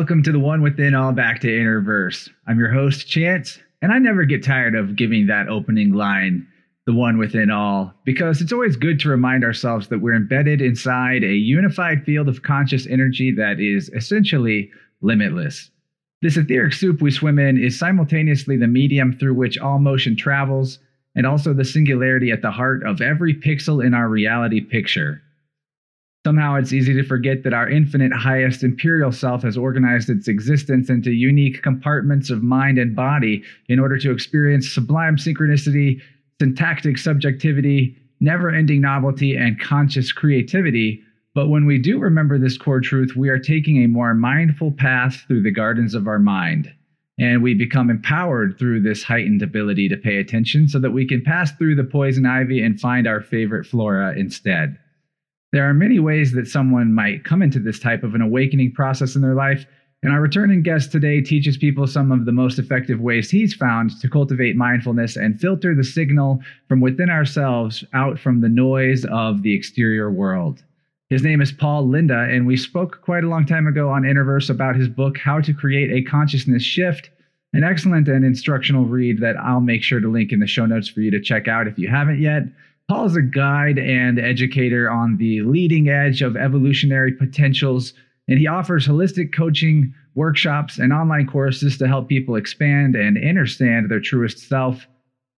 Welcome to the One Within All Back to Innerverse. I'm your host, Chance, and I never get tired of giving that opening line, the one within all, because it's always good to remind ourselves that we're embedded inside a unified field of conscious energy that is essentially limitless. This etheric soup we swim in is simultaneously the medium through which all motion travels and also the singularity at the heart of every pixel in our reality picture. Somehow it's easy to forget that our infinite highest imperial self has organized its existence into unique compartments of mind and body in order to experience sublime synchronicity, syntactic subjectivity, never ending novelty, and conscious creativity. But when we do remember this core truth, we are taking a more mindful path through the gardens of our mind. And we become empowered through this heightened ability to pay attention so that we can pass through the poison ivy and find our favorite flora instead. There are many ways that someone might come into this type of an awakening process in their life, and our returning guest today teaches people some of the most effective ways he's found to cultivate mindfulness and filter the signal from within ourselves out from the noise of the exterior world. His name is Paul Lenda, and we spoke quite a long time ago on Innerverse about his book, How to Create a Consciousness Shift, an excellent and instructional read that I'll make sure to link in the show notes for you to check out if you haven't yet. Paul is a guide and educator on the leading edge of evolutionary potentials, and he offers holistic coaching, workshops, and online courses to help people expand and understand their truest self.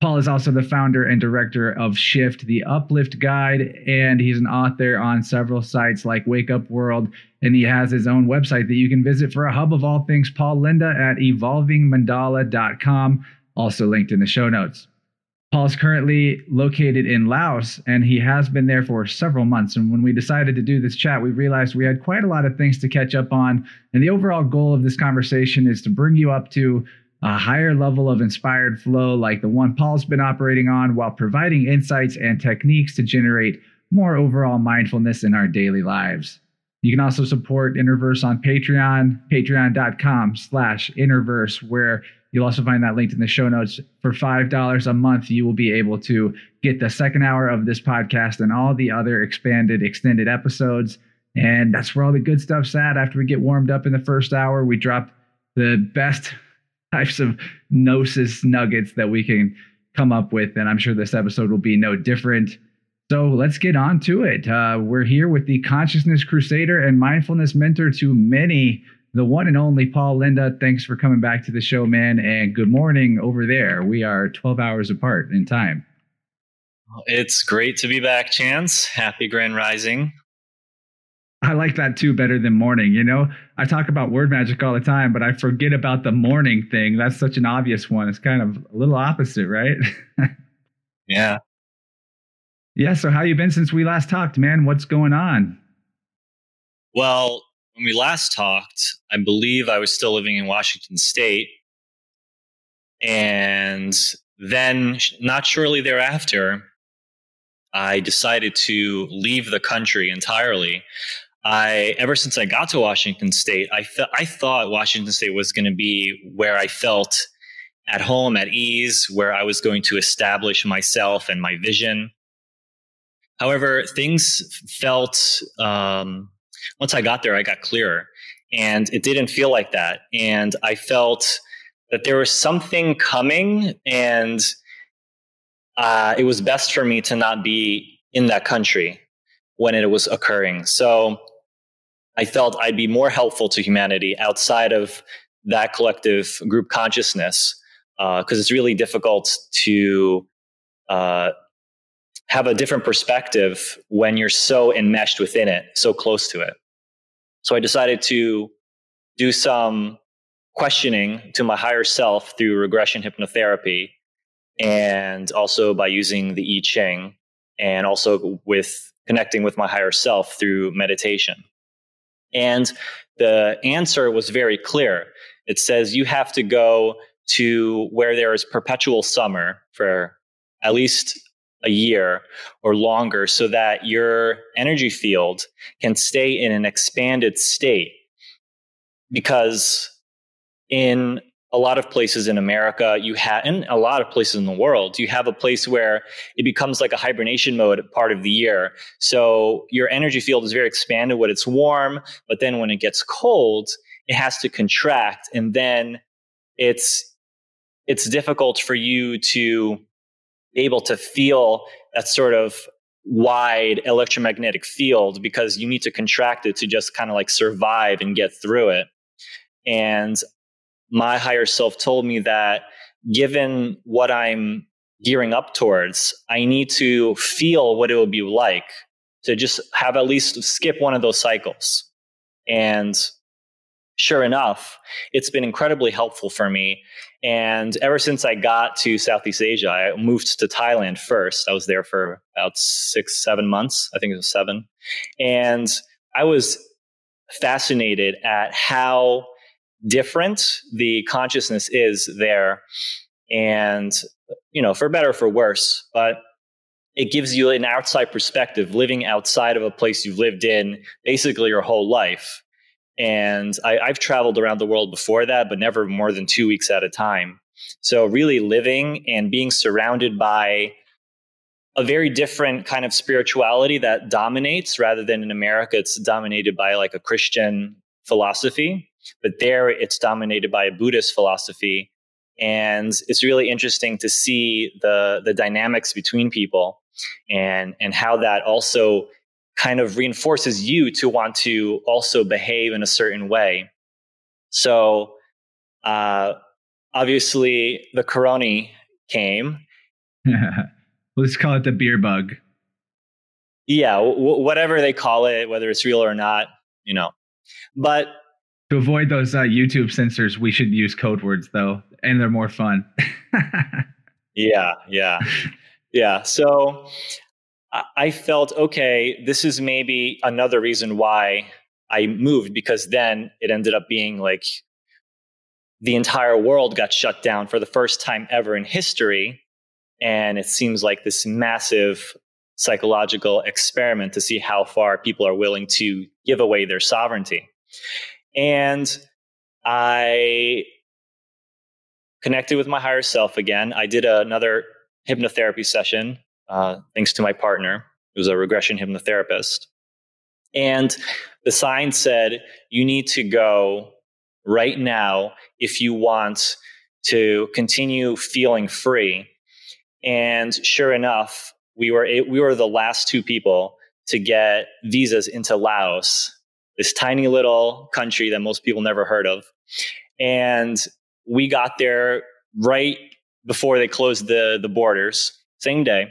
Paul is also the founder and director of Shift, the Uplift Guide, and he's an author on several sites like Wake Up World. And he has his own website that you can visit for a hub of all things Paul Lenda at evolvingmandala.com, also linked in the show notes. Paul's currently located in Laos and he has been there for several months. And when we decided to do this chat, we realized we had quite a lot of things to catch up on. And the overall goal of this conversation is to bring you up to a higher level of inspired flow like the one Paul's been operating on while providing insights and techniques to generate more overall mindfulness in our daily lives. You can also support Innerverse on Patreon, patreon.com slash Innerverse, where You'll also find that linked in the show notes. For $5 a month, you will be able to get the second hour of this podcast and all the other expanded, extended episodes. And that's where all the good stuff's at. After we get warmed up in the first hour, we drop the best types of gnosis nuggets that we can come up with. And I'm sure this episode will be no different. So let's get on to it. Uh, we're here with the consciousness crusader and mindfulness mentor to many the one and only Paul Lenda. Thanks for coming back to the show, man. And good morning over there. We are 12 hours apart in time. It's great to be back, Chance. Happy Grand Rising. I like that too better than morning. You know, I talk about word magic all the time, but I forget about the morning thing. That's such an obvious one. It's kind of a little opposite, right? yeah. Yeah. So, how you been since we last talked, man? What's going on? Well, when we last talked, I believe I was still living in Washington State. And then, not shortly thereafter, I decided to leave the country entirely. I ever since I got to Washington State, I fe- I thought Washington State was going to be where I felt at home, at ease, where I was going to establish myself and my vision. However, things felt um, once I got there, I got clearer. And it didn't feel like that. And I felt that there was something coming, and uh, it was best for me to not be in that country when it was occurring. So I felt I'd be more helpful to humanity outside of that collective group consciousness because uh, it's really difficult to uh, have a different perspective when you're so enmeshed within it, so close to it. So I decided to do some questioning to my higher self through regression hypnotherapy and also by using the I Ching and also with connecting with my higher self through meditation. And the answer was very clear. It says you have to go to where there is perpetual summer for at least a year or longer so that your energy field can stay in an expanded state. Because in a lot of places in America, you have, in a lot of places in the world, you have a place where it becomes like a hibernation mode part of the year. So your energy field is very expanded when it's warm, but then when it gets cold, it has to contract and then it's it's difficult for you to able to feel that sort of wide electromagnetic field because you need to contract it to just kind of like survive and get through it. And my higher self told me that given what I'm gearing up towards, I need to feel what it would be like to just have at least skip one of those cycles. And sure enough, it's been incredibly helpful for me. And ever since I got to Southeast Asia, I moved to Thailand first. I was there for about six, seven months. I think it was seven. And I was fascinated at how different the consciousness is there. And, you know, for better or for worse, but it gives you an outside perspective living outside of a place you've lived in basically your whole life. And I, I've traveled around the world before that, but never more than two weeks at a time. So, really living and being surrounded by a very different kind of spirituality that dominates rather than in America, it's dominated by like a Christian philosophy. But there, it's dominated by a Buddhist philosophy. And it's really interesting to see the, the dynamics between people and, and how that also kind of reinforces you to want to also behave in a certain way. So, uh, obviously, the corona came. Let's call it the beer bug. Yeah, w- whatever they call it, whether it's real or not, you know. But to avoid those uh, YouTube censors, we should use code words though, and they're more fun. yeah, yeah, yeah. So I felt, okay, this is maybe another reason why I moved because then it ended up being like the entire world got shut down for the first time ever in history. And it seems like this massive psychological experiment to see how far people are willing to give away their sovereignty. And I connected with my higher self again. I did another hypnotherapy session uh, thanks to my partner, who's a regression hypnotherapist. And the sign said, you need to go right now if you want to continue feeling free. And sure enough, we were, we were the last two people to get visas into Laos, this tiny little country that most people never heard of. And we got there right before they closed the, the borders, same day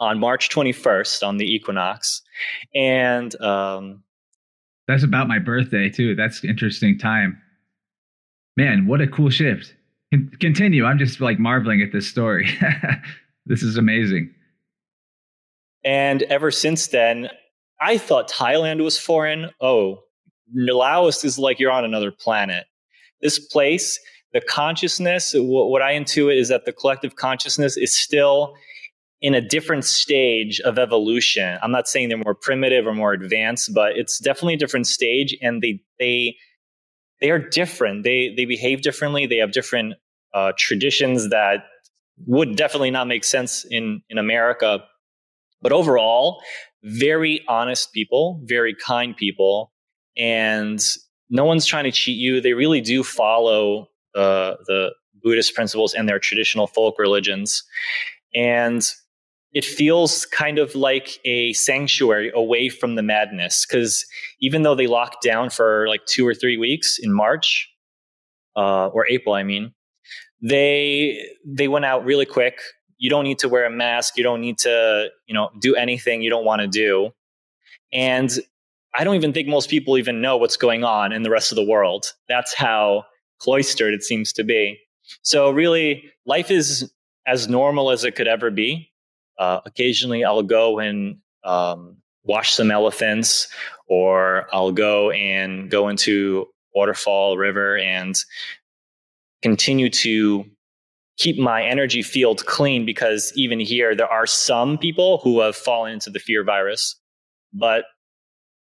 on March 21st on the equinox. And um, that's about my birthday, too. That's interesting time. Man, what a cool shift. Con- continue. I'm just like marveling at this story. this is amazing. And ever since then, I thought Thailand was foreign. Oh, Laos is like you're on another planet. This place, the consciousness, what I intuit is that the collective consciousness is still in a different stage of evolution. I'm not saying they're more primitive or more advanced, but it's definitely a different stage, and they they they are different. They they behave differently. They have different uh, traditions that would definitely not make sense in in America. But overall, very honest people, very kind people, and no one's trying to cheat you. They really do follow uh, the Buddhist principles and their traditional folk religions. And it feels kind of like a sanctuary away from the madness because even though they locked down for like two or three weeks in march uh, or april i mean they they went out really quick. You don't need to wear a mask. You don't need to you know do anything you don't want to do. And i don't even think most people even know what's going on in the rest of the world. That's how cloistered it seems to be. So really life is as normal as it could ever be uh, occasionally, I'll go and um, wash some elephants, or I'll go and go into waterfall, river, and continue to keep my energy field clean because even here there are some people who have fallen into the fear virus. But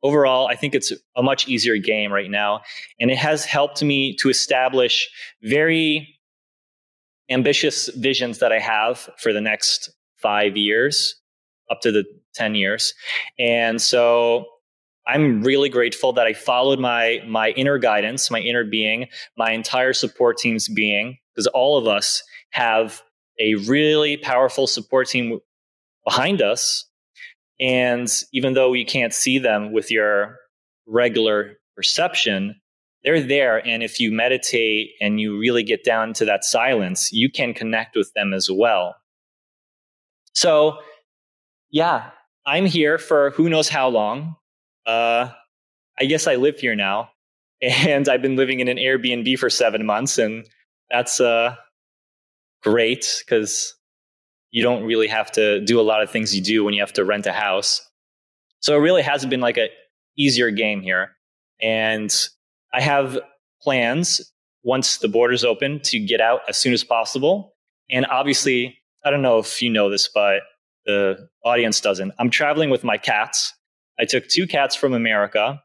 overall i think it's a much easier game right now and it has helped me to establish very ambitious visions that i have for the next five years up to the 10 years. And so I'm really grateful that I followed my my inner guidance, my inner being, my entire support team's being, because all of us have a really powerful support team behind us. And even though you can't see them with your regular perception, they're there. And if you meditate and you really get down to that silence, you can connect with them as well. So, yeah, I'm here for who knows how long. Uh, I guess I live here now, and I've been living in an Airbnb for seven months, and that's uh, great because you don't really have to do a lot of things you do when you have to rent a house. So it really hasn't been like a easier game here, and I have plans once the borders open to get out as soon as possible. And obviously, I don't know if you know this, but the audience doesn't. I'm traveling with my cats. I took two cats from America,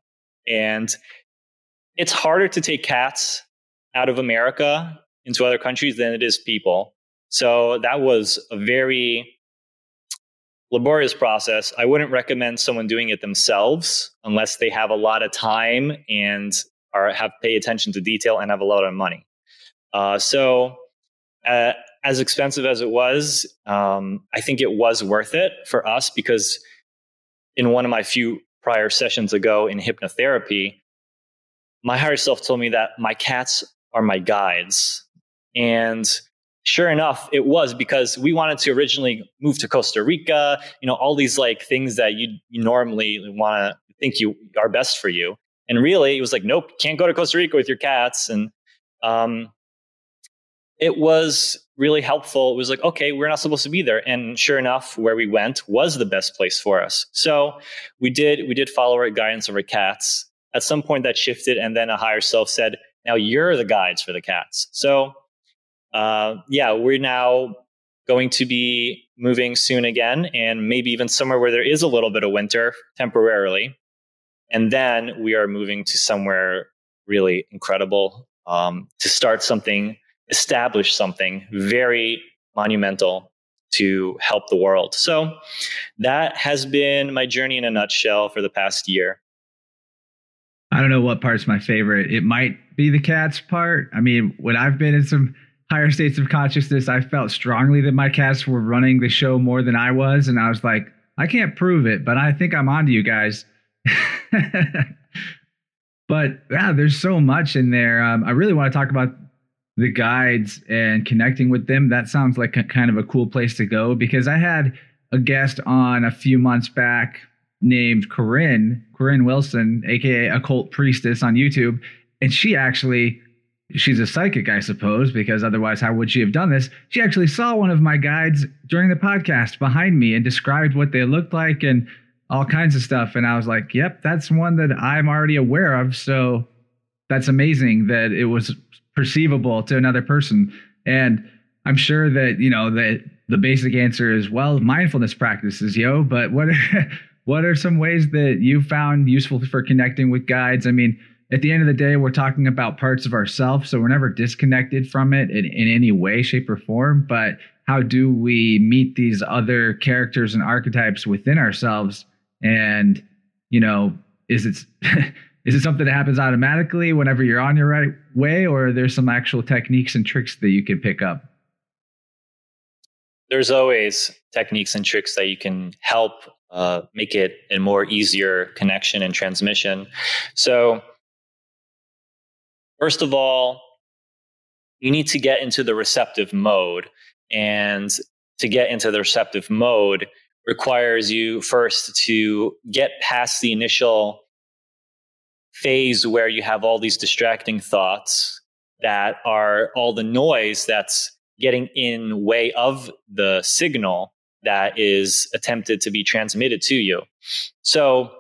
and it's harder to take cats out of America into other countries than it is people. So that was a very laborious process. I wouldn't recommend someone doing it themselves unless they have a lot of time and are have pay attention to detail and have a lot of money. Uh, so, uh, as expensive as it was, um, I think it was worth it for us because in one of my few prior sessions ago in hypnotherapy, my higher self told me that my cats are my guides. And sure enough, it was because we wanted to originally move to Costa Rica, you know, all these like things that you, you normally want to think you are best for you. And really, it was like, nope, can't go to Costa Rica with your cats. And um, it was really helpful. It was like, okay, we're not supposed to be there. And sure enough, where we went was the best place for us. So we did we did follow our guidance of our cats. At some point, that shifted, and then a higher self said, "Now you're the guides for the cats." So uh, yeah, we're now going to be moving soon again, and maybe even somewhere where there is a little bit of winter temporarily. And then we are moving to somewhere really incredible um, to start something, establish something very monumental to help the world. So that has been my journey in a nutshell for the past year. I don't know what part's my favorite. It might be the cats part. I mean, when I've been in some higher states of consciousness, I felt strongly that my cats were running the show more than I was. And I was like, I can't prove it, but I think I'm on to you guys. but yeah, there's so much in there. Um, I really want to talk about the guides and connecting with them. That sounds like a, kind of a cool place to go because I had a guest on a few months back named Corinne, Corinne Wilson, aka Occult Priestess on YouTube, and she actually she's a psychic, I suppose, because otherwise, how would she have done this? She actually saw one of my guides during the podcast behind me and described what they looked like and all kinds of stuff. And I was like, yep, that's one that I'm already aware of. So that's amazing that it was perceivable to another person. And I'm sure that, you know, that the basic answer is, well, mindfulness practices, yo. But what are, what are some ways that you found useful for connecting with guides? I mean, at the end of the day, we're talking about parts of ourselves, so we're never disconnected from it in, in any way, shape, or form. But how do we meet these other characters and archetypes within ourselves and you know is it is it something that happens automatically whenever you're on your right way or there's some actual techniques and tricks that you can pick up? There's always techniques and tricks that you can help uh, make it a more easier connection and transmission. So first of all you need to get into the receptive mode and to get into the receptive mode requires you first to get past the initial phase where you have all these distracting thoughts that are all the noise that's getting in way of the signal that is attempted to be transmitted to you. So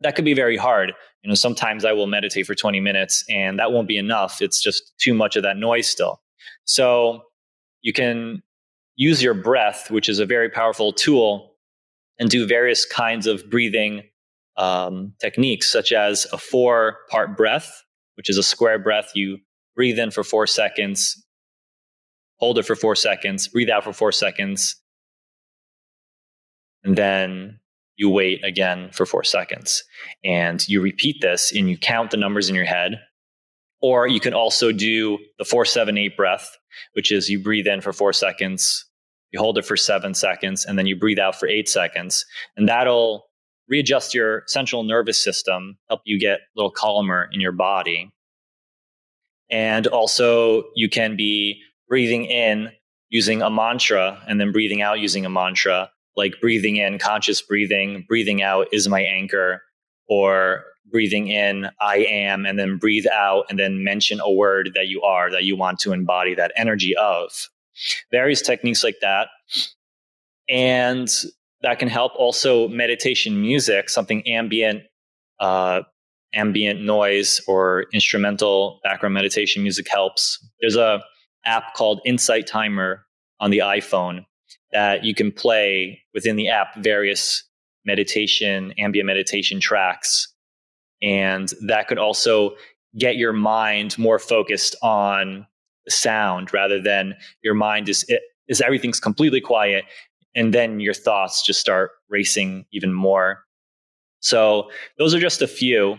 that could be very hard. You know, sometimes I will meditate for 20 minutes and that won't be enough. It's just too much of that noise still. So you can use your breath, which is a very powerful tool, and do various kinds of breathing um, techniques, such as a four part breath, which is a square breath. You breathe in for four seconds, hold it for four seconds, breathe out for four seconds, and then you wait again for four seconds. And you repeat this and you count the numbers in your head. Or you can also do the four, seven, eight breath, which is you breathe in for four seconds, you hold it for seven seconds, and then you breathe out for eight seconds. And that'll readjust your central nervous system, help you get a little calmer in your body. And also, you can be breathing in using a mantra and then breathing out using a mantra, like breathing in, conscious breathing, breathing out is my anchor, or breathing in, I am, and then breathe out and then mention a word that you are, that you want to embody that energy of. Various techniques like that. And that can help also meditation music, something ambient, uh, ambient noise or instrumental background meditation music helps. There's a app called Insight Timer on the iPhone that you can play within the app various meditation, ambient meditation tracks. And that could also get your mind more focused on the sound rather than your mind is, is everything's completely quiet and then your thoughts just start racing even more. So those are just a few.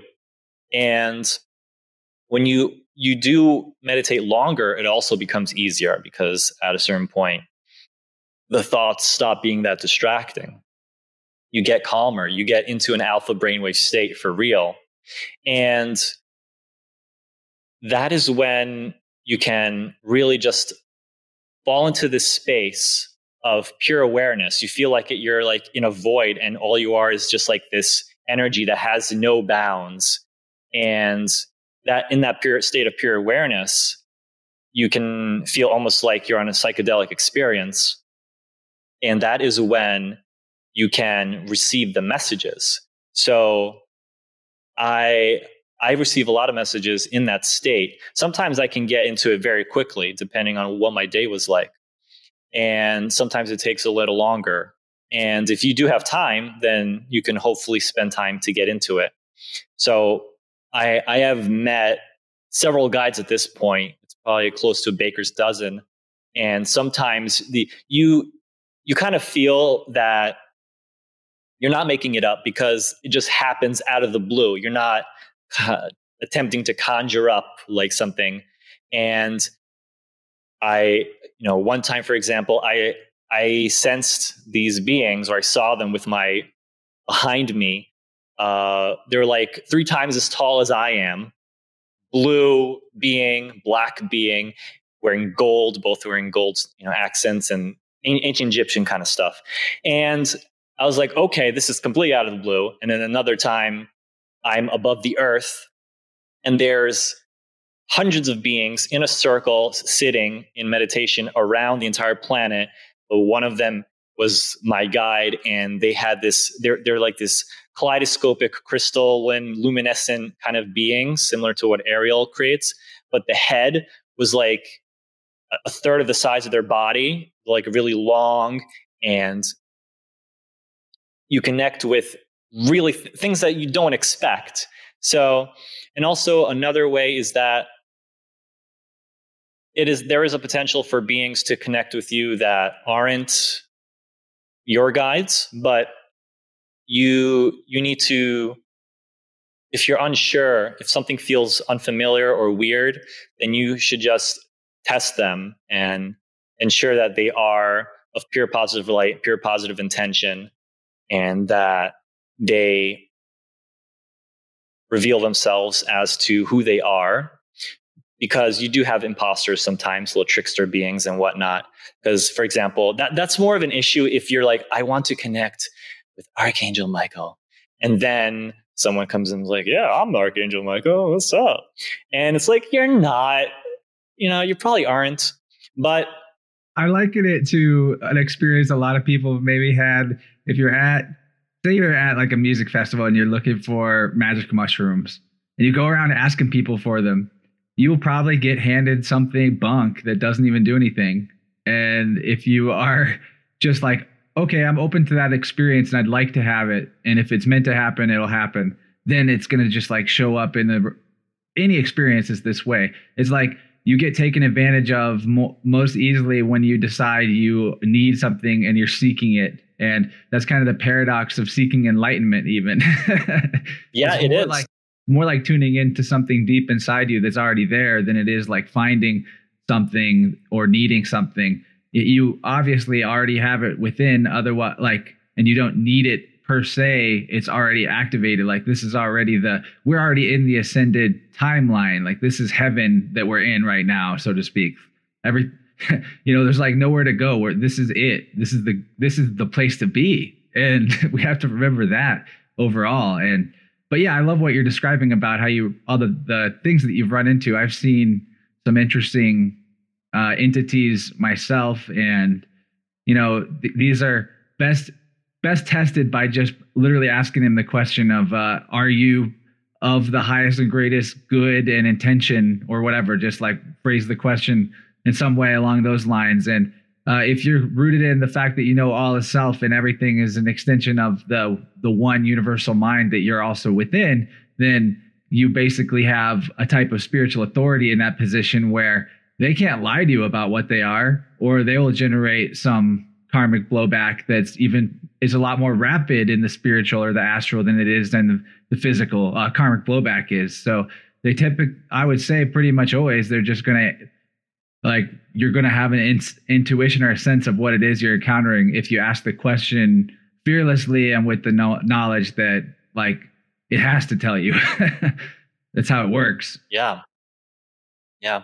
And when you you do meditate longer, it also becomes easier because at a certain point, the thoughts stop being that distracting. You get calmer, you get into an alpha brainwave state for real. And that is when you can really just fall into this space of pure awareness. You feel like you're like in a void and all you are is just like this energy that has no bounds. And that in that pure state of pure awareness, you can feel almost like you're on a psychedelic experience. And that is when you can receive the messages. So I I receive a lot of messages in that state. Sometimes I can get into it very quickly, depending on what my day was like. And sometimes it takes a little longer. And if you do have time, then you can hopefully spend time to get into it. So I, I have met several guides at this point. It's probably close to a baker's dozen. And sometimes the you you kind of feel that you're not making it up because it just happens out of the blue. You're not uh, attempting to conjure up like something. And I, you know, one time, for example, I I sensed these beings or I saw them with my behind me uh, they're like three times as tall as I am, blue being, black being, wearing gold, both wearing gold, you know, accents and ancient Egyptian kind of stuff. And I was like, okay, this is completely out of the blue. And then another time, I'm above the earth, and there's hundreds of beings in a circle sitting in meditation around the entire planet. But one of them was my guide, and they had this. They're they're like this kaleidoscopic crystalline luminescent kind of being similar to what ariel creates but the head was like a third of the size of their body like really long and you connect with really th- things that you don't expect so and also another way is that it is there is a potential for beings to connect with you that aren't your guides but you you need to if you're unsure if something feels unfamiliar or weird then you should just test them and ensure that they are of pure positive light pure positive intention and that they reveal themselves as to who they are because you do have imposters sometimes little trickster beings and whatnot because for example that, that's more of an issue if you're like i want to connect with Archangel Michael. And then someone comes in and is like, Yeah, I'm Archangel Michael. What's up? And it's like, You're not, you know, you probably aren't. But I liken it to an experience a lot of people maybe had if you're at, say you're at like a music festival and you're looking for magic mushrooms and you go around asking people for them, you will probably get handed something bunk that doesn't even do anything. And if you are just like, okay, I'm open to that experience and I'd like to have it. And if it's meant to happen, it'll happen. Then it's going to just like show up in the any experience is this way. It's like you get taken advantage of mo- most easily when you decide you need something and you're seeking it and that's kind of the paradox of seeking enlightenment even yeah it is like more like tuning into something deep inside you that's already there than it is like finding something or needing something. You obviously already have it within otherwise like and you don't need it per se. It's already activated. Like this is already the we're already in the ascended timeline. Like this is heaven that we're in right now so to speak. Every you know there's like nowhere to go where this is it. This is the this is the place to be. And we have to remember that overall. And but yeah i love what you're describing about how you all the the things that you've run into. I've seen some interesting uh, entities myself and you know th- these are best best tested by just literally asking him the question of uh, are you of the highest and greatest good and intention or whatever? Just like phrase the question in some way along those lines. And uh, if you're rooted in the fact that you know all is self and everything is an extension of the the one universal mind that you're also within then you basically have a type of spiritual authority in that position where they can't lie to you about what they are or they will generate some karmic blowback that's even is a lot more rapid in the spiritual or the astral than it is than the, the physical uh, karmic blowback is. So they typically, I would say, pretty much always they're just gonna like you're gonna have an in- intuition or a sense of what it is you're encountering if you ask the question fearlessly and with the no- knowledge that like it has to tell you. that's how it works. Yeah. Yeah.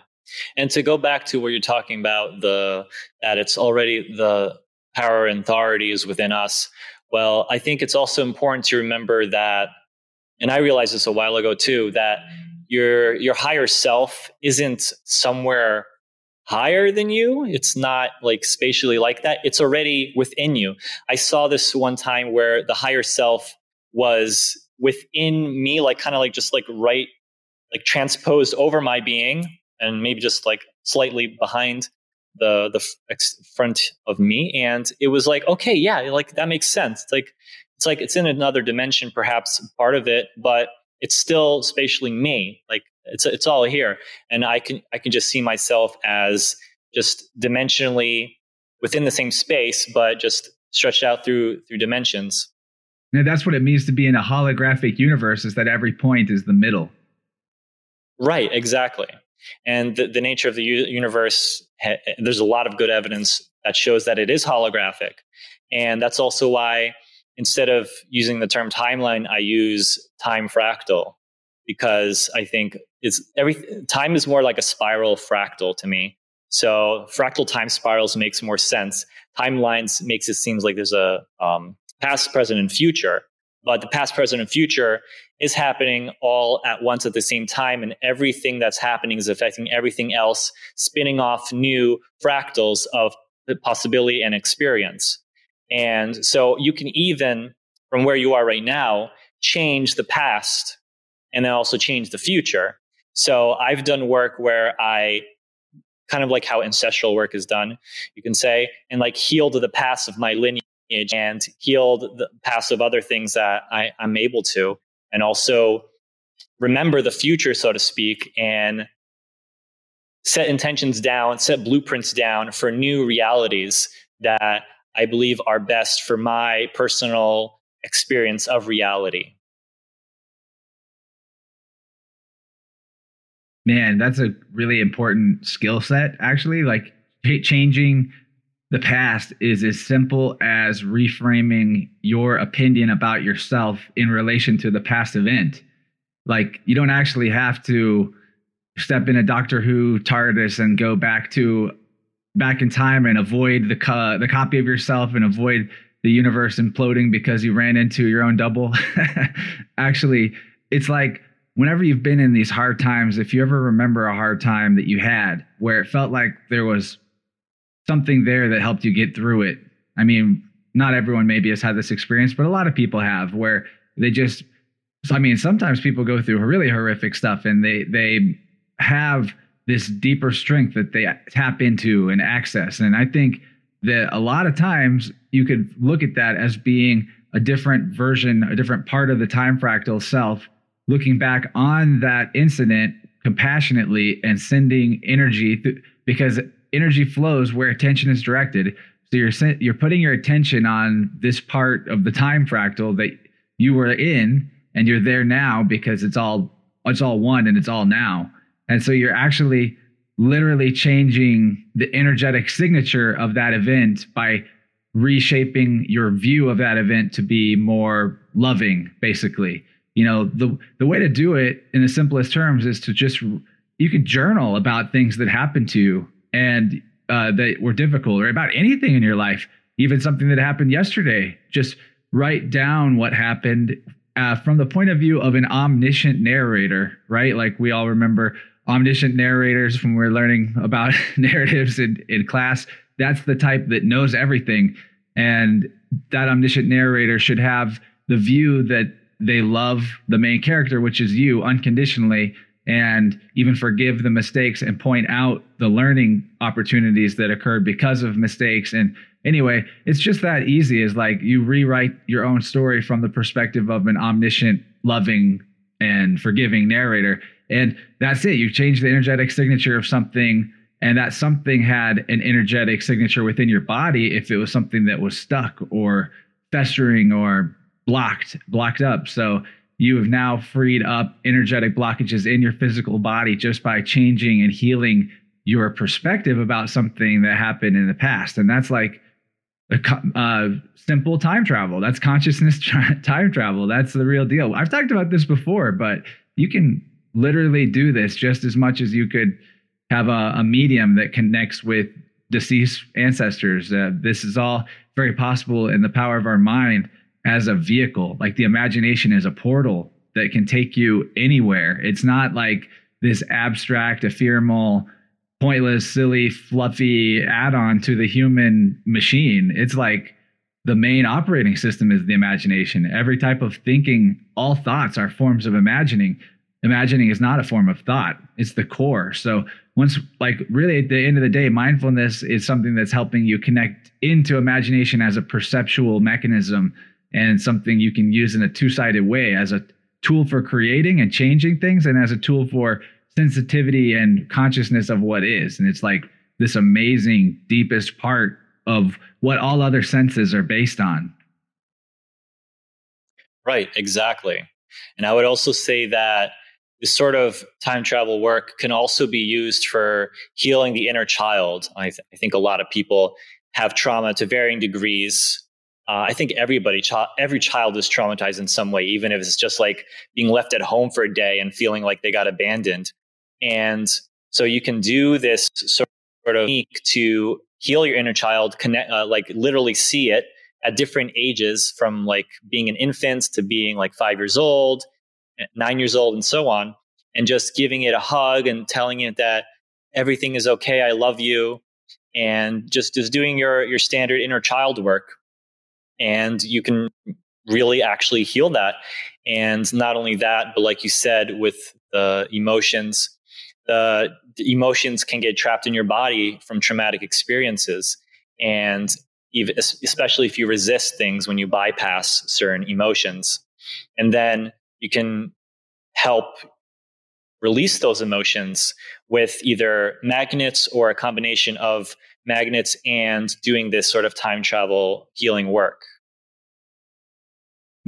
And to go back to where you're talking about the that it's already the power and authority is within us. Well, I think it's also important to remember that, and I realized this a while ago too, that your your higher self isn't somewhere higher than you. It's not like spatially like that. It's already within you. I saw this one time where the higher self was within me, like kind of like just like right, like transposed over my being and maybe just like slightly behind the the front of me and it was like okay yeah like that makes sense it's like it's like it's in another dimension perhaps part of it but it's still spatially me like it's it's all here. And i can i can just see myself as just dimensionally within the same space but just stretched out through through dimensions. And that's what it means to be in a holographic universe is that every point is the middle. Right exactly. And the, the nature of the universe, there's a lot of good evidence that shows that it is holographic. And that's also why instead of using the term timeline, I use time fractal because I think it's every time is more like a spiral fractal to me. So fractal time spirals makes more sense. Timelines makes it seems like there's a um, past, present, and future. But the past, present, and future is happening all at once at the same time, and everything that's happening is affecting everything else, spinning off new fractals of possibility and experience. And so you can even, from where you are right now, change the past and then also change the future. So I've done work where I kind of like how ancestral work is done, you can say, and like healed the past of my lineage and healed the past of other things that I, I'm able to and also remember the future, so to speak, and set intentions down, set blueprints down for new realities that I believe are best for my personal experience of reality. Man, that's a really important skill set, actually. Like changing the past is as simple as reframing your opinion about yourself in relation to the past event. Like you don't actually have to step in a Doctor Who TARDIS and go back to back in time and avoid the co- the copy of yourself and avoid the universe imploding because you ran into your own double. actually, it's like whenever you've been in these hard times, if you ever remember a hard time that you had where it felt like there was something there that helped you get through it. I mean, not everyone maybe has had this experience, but a lot of people have where they just I mean, sometimes people go through really horrific stuff and they they have this deeper strength that they tap into and access. And I think that a lot of times you could look at that as being a different version, a different part of the time fractal self, looking back on that incident compassionately and sending energy th- because energy flows where attention is directed. So you're you're putting your attention on this part of the time fractal that you were in, and you're there now because it's all it's all one and it's all now. And so you're actually literally changing the energetic signature of that event by reshaping your view of that event to be more loving basically you know the the way to do it in the simplest terms is to just you can journal about things that happened to you and uh, that were difficult or about anything in your life even something that happened yesterday just write down what happened uh, from the point of view of an omniscient narrator right like we all remember omniscient narrators when we're learning about narratives in, in class. That's the type that knows everything. And that omniscient narrator should have the view that they love the main character, which is you, unconditionally, and even forgive the mistakes and point out the learning opportunities that occurred because of mistakes. And anyway, it's just that easy is like you rewrite your own story from the perspective of an omniscient, loving, and forgiving narrator. And that's it. You change the energetic signature of something, and that something had an energetic signature within your body if it was something that was stuck or festering or blocked, blocked up. So you have now freed up energetic blockages in your physical body just by changing and healing your perspective about something that happened in the past. And that's like a uh, simple time travel. That's consciousness tra- time travel. That's the real deal. I've talked about this before, but you can literally do this just as much as you could have a, a medium that connects with deceased ancestors. Uh, this is all very possible in the power of our mind as a vehicle. Like the imagination is a portal that can take you anywhere. It's not like this abstract, ephemeral, pointless, silly, fluffy add on to the human machine. It's like the main operating system is the imagination. Every type of thinking, all thoughts are forms of imagining imagining is not a form of thought it's the core so once like really at the end of the day mindfulness is something that's helping you connect into imagination as a perceptual mechanism and something you can use in a two-sided way as a tool for creating and changing things and as a tool for sensitivity and consciousness of what is and it's like this amazing deepest part of what all other senses are based on right exactly and i would also say that this sort of time travel work can also be used for healing the inner child. I, th- I think a lot of people have trauma to varying degrees. Uh, I think everybody, every child is traumatized in some way, even if it's just like being left at home for a day and feeling like they got abandoned. And so you can do this sort of to heal your inner child, connect, uh, like literally see it at different ages from like being an infant to being like five years old nine years old, and so on, and just giving it a hug and telling it that everything is okay, I love you, and just just doing your your standard inner child work, and you can really actually heal that. And not only that, but like you said, with the emotions, the, the emotions can get trapped in your body from traumatic experiences, and even, especially if you resist things when you bypass certain emotions. And then you can help release those emotions with either magnets or a combination of magnets and doing this sort of time travel healing work.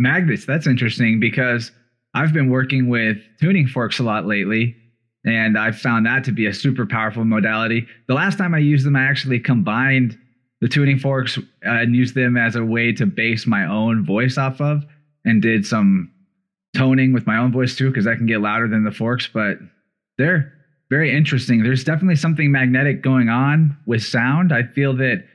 Magnets, that's interesting because I've been working with tuning forks a lot lately, and I've found that to be a super powerful modality. The last time I used them, I actually combined the tuning forks and used them as a way to base my own voice off of and did some toning with my own voice too, because I can get louder than the forks, but they're very interesting. There's definitely something magnetic going on with sound. I feel that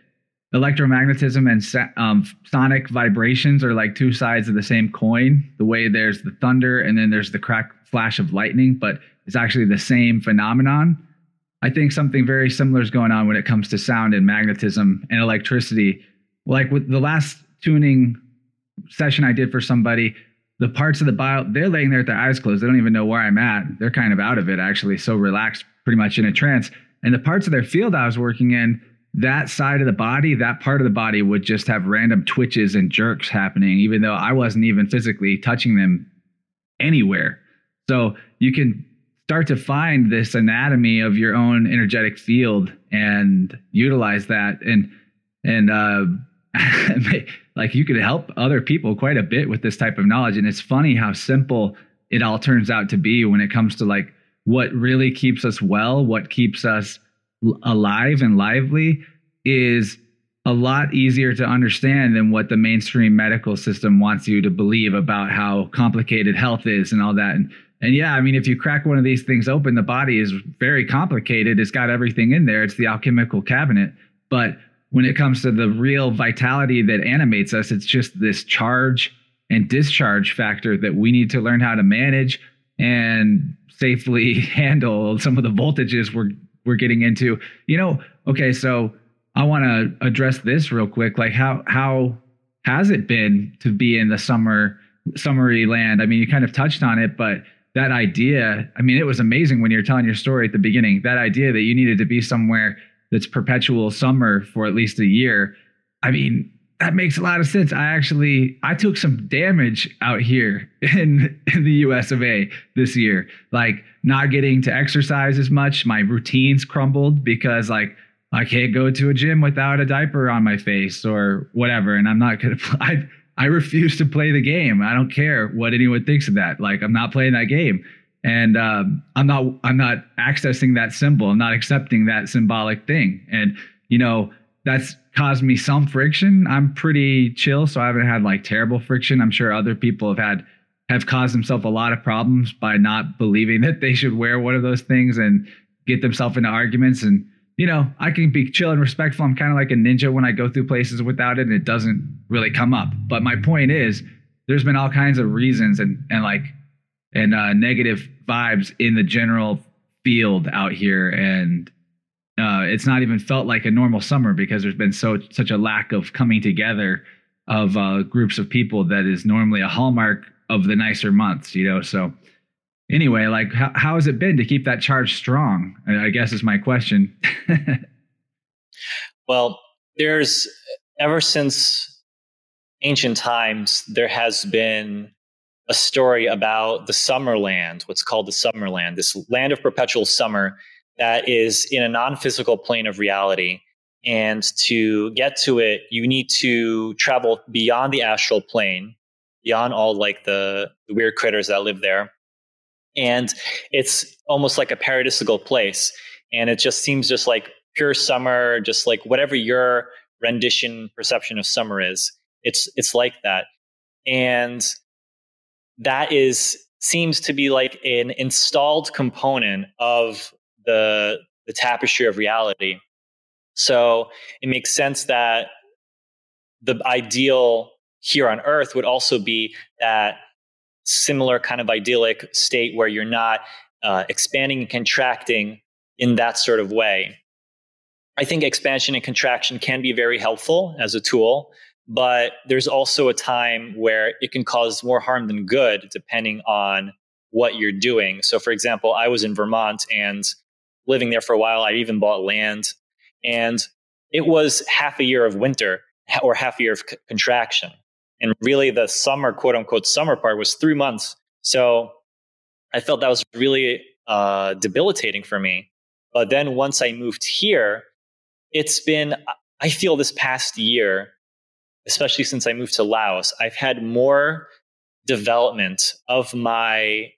electromagnetism and um, sonic vibrations are like two sides of the same coin. The way there's the thunder and then there's the crack flash of lightning, but it's actually the same phenomenon. I think something very similar is going on when it comes to sound and magnetism and electricity. Like with the last tuning session I did for somebody, the parts of the bio they're laying there with their eyes closed they don't even know where i'm at they're kind of out of it actually so relaxed pretty much in a trance and the parts of their field i was working in that side of the body that part of the body would just have random twitches and jerks happening even though i wasn't even physically touching them anywhere. So you can start to find this anatomy of your own energetic field and utilize that. And and uh like you could help other people quite a bit with this type of knowledge. And it's funny how simple it all turns out to be when it comes to like what really keeps us well what keeps us alive and lively is a lot easier to understand than what the mainstream medical system wants you to believe about how complicated health is and all that and and yeah, I mean, if you crack one of these things open, the body is very complicated. It's got everything in there. It's the alchemical cabinet. But when it comes to the real vitality that animates us, it's just this charge and discharge factor that we need to learn how to manage and safely handle some of the voltages we're we're getting into. You know, okay, so I want to address this real quick. Like how how has it been to be in the summer summery land? I mean, you kind of touched on it, but that idea, I mean, it was amazing when you were telling your story at the beginning. That idea that you needed to be somewhere that's perpetual summer for at least a year. I mean, that makes a lot of sense. I actually I took some damage out here in in the US of A this year. Like not getting to exercise as much, my routines crumbled because like I can't go to a gym without a diaper on my face or whatever and I'm not going to I I refuse to play the game. I don't care what anyone thinks of that. Like I'm not playing that game, and um, I'm not I'm not accessing that symbol. I'm not accepting that symbolic thing. And you know that's caused me some friction. I'm pretty chill, so I haven't had like terrible friction. I'm sure other people have had have caused themselves a lot of problems by not believing that they should wear one of those things and get themselves into arguments and you know, I can be chill and respectful. I'm kind of like a ninja when I go through places without it and it doesn't really come up. But my point is, there's been all kinds of reasons and, and like, and uh, negative vibes in the general field out here. And uh, it's not even felt like a normal summer because there's been so such a lack of coming together of uh, groups of people that is normally a hallmark of the nicer months, you know. So anyway, like how, how has it been to keep that charge strong? I guess is my question. well, there's ever since ancient times, there has been a story about the Summerland, what's called the Summerland, this land of perpetual summer that is in a non physical plane of reality. And to get to it, you need to travel beyond the astral plane, beyond all like the, the weird critters that live there. And it's almost like a paradisical place. And it just seems just like pure summer just like whatever your rendition perception of summer is it's it's like that. And that is seems to be like an installed component of the the tapestry of reality so it makes sense that the ideal here on earth would also be that similar kind of idyllic state where you're not uh, expanding and contracting in that sort of way. I think expansion and contraction can be very helpful as a tool, but there's also a time where it can cause more harm than good depending on what you're doing. So, for example, I was in Vermont and living there for a while. I even bought land, and it was half a year of winter or half a year of c- contraction. And really, the summer, quote unquote, summer part was three months. So I felt that was really uh, debilitating for me. But then once I moved here, it's been, I feel this past year, especially since I moved to Laos, I've had more development of my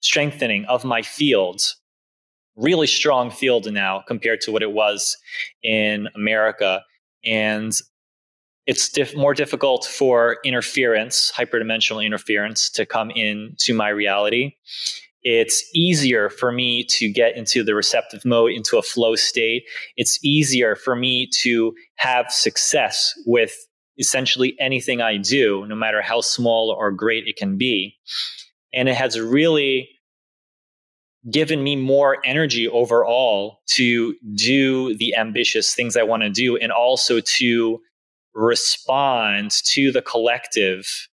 strengthening of my field, really strong field now compared to what it was in America. And it's diff- more difficult for interference, hyperdimensional interference, to come into my reality. It's easier for me to get into the receptive mode, into a flow state. It's easier for me to have success with essentially anything I do, no matter how small or great it can be. And it has really given me more energy overall to do the ambitious things I want to do and also to respond to the collective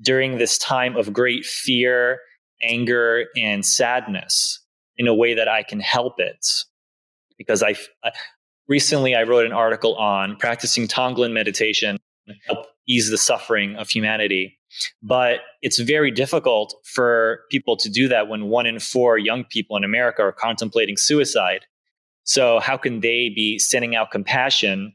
during this time of great fear, anger, and sadness in a way that I can help it. Because I, recently I wrote an article on practicing Tonglen meditation to help ease the suffering of humanity. But it's very difficult for people to do that when one in four young people in America are contemplating suicide. So, how can they be sending out compassion,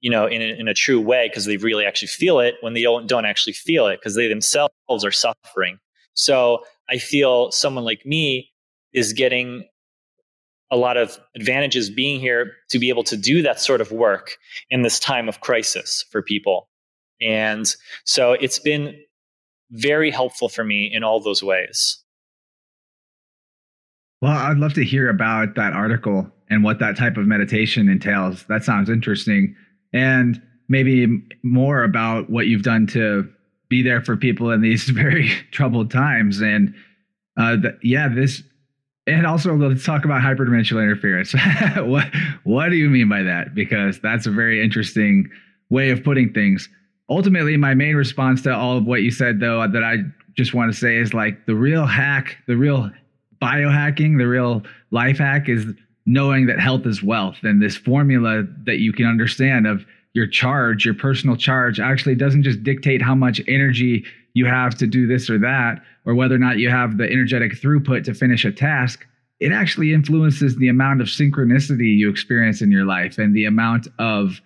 you know, in a, in a true way because they really actually feel it when they don't, don't actually feel it because they themselves are suffering? So, I feel someone like me is getting a lot of advantages being here to be able to do that sort of work in this time of crisis for people. And so it's been very helpful for me in all those ways. Well, I'd love to hear about that article and what that type of meditation entails. That sounds interesting. And maybe more about what you've done to be there for people in these very troubled times. And uh, the, yeah, this and also, let's talk about hyperdimensional interference. what what do you mean by that? Because that's a very interesting way of putting things. Ultimately, my main response to all of what you said, though, that I just want to say is like the real hack, the real biohacking, the real life hack is knowing that health is wealth, and this formula that you can understand of your charge, your personal charge, actually doesn't just dictate how much energy you have to do this or that, or whether or not you have the energetic throughput to finish a task, it actually influences the amount of synchronicity you experience in your life and the amount of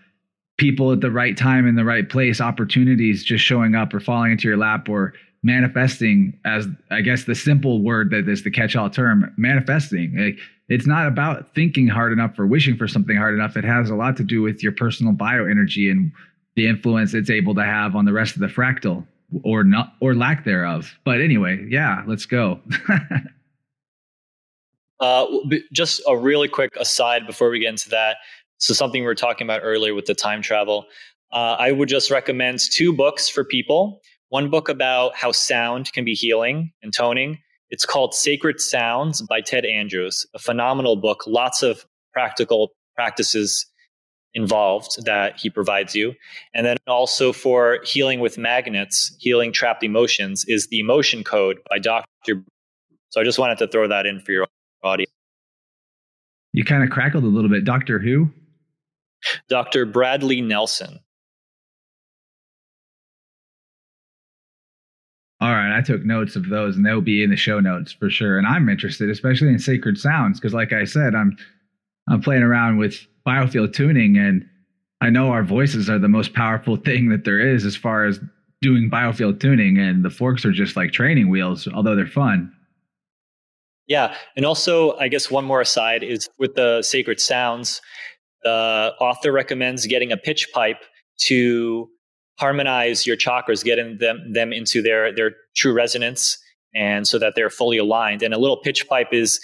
people at the right time in the right place, opportunities just showing up or falling into your lap or manifesting as I guess the simple word that is the catch-all term, manifesting. Like, it's not about thinking hard enough or wishing for something hard enough. It has a lot to do with your personal bioenergy and the influence it's able to have on the rest of the fractal or not or lack thereof. But anyway, yeah, let's go. uh, just a really quick aside before we get into that. So something we were talking about earlier with the time travel. Uh, I would just recommend two books for people. One book about how sound can be healing and toning. It's called Sacred Sounds by Ted Andrews, a phenomenal book. Lots of practical practices involved that he provides you. And then also for healing with magnets, healing trapped emotions is the emotion code by Dr. So I just wanted to throw that in for your audience. You kind of crackled a little bit. Doctor who? Dr. Bradley Nelson. All right, I took notes of those and they'll be in the show notes for sure. And I'm interested, especially in sacred sounds, because like I said, I'm I'm playing around with biofield tuning and I know our voices are the most powerful thing that there is as far as doing biofield tuning and the forks are just like training wheels although they're fun. Yeah, and also I guess one more aside is with the sacred sounds the author recommends getting a pitch pipe to harmonize your chakras, getting them them into their their true resonance and so that they're fully aligned. And a little pitch pipe is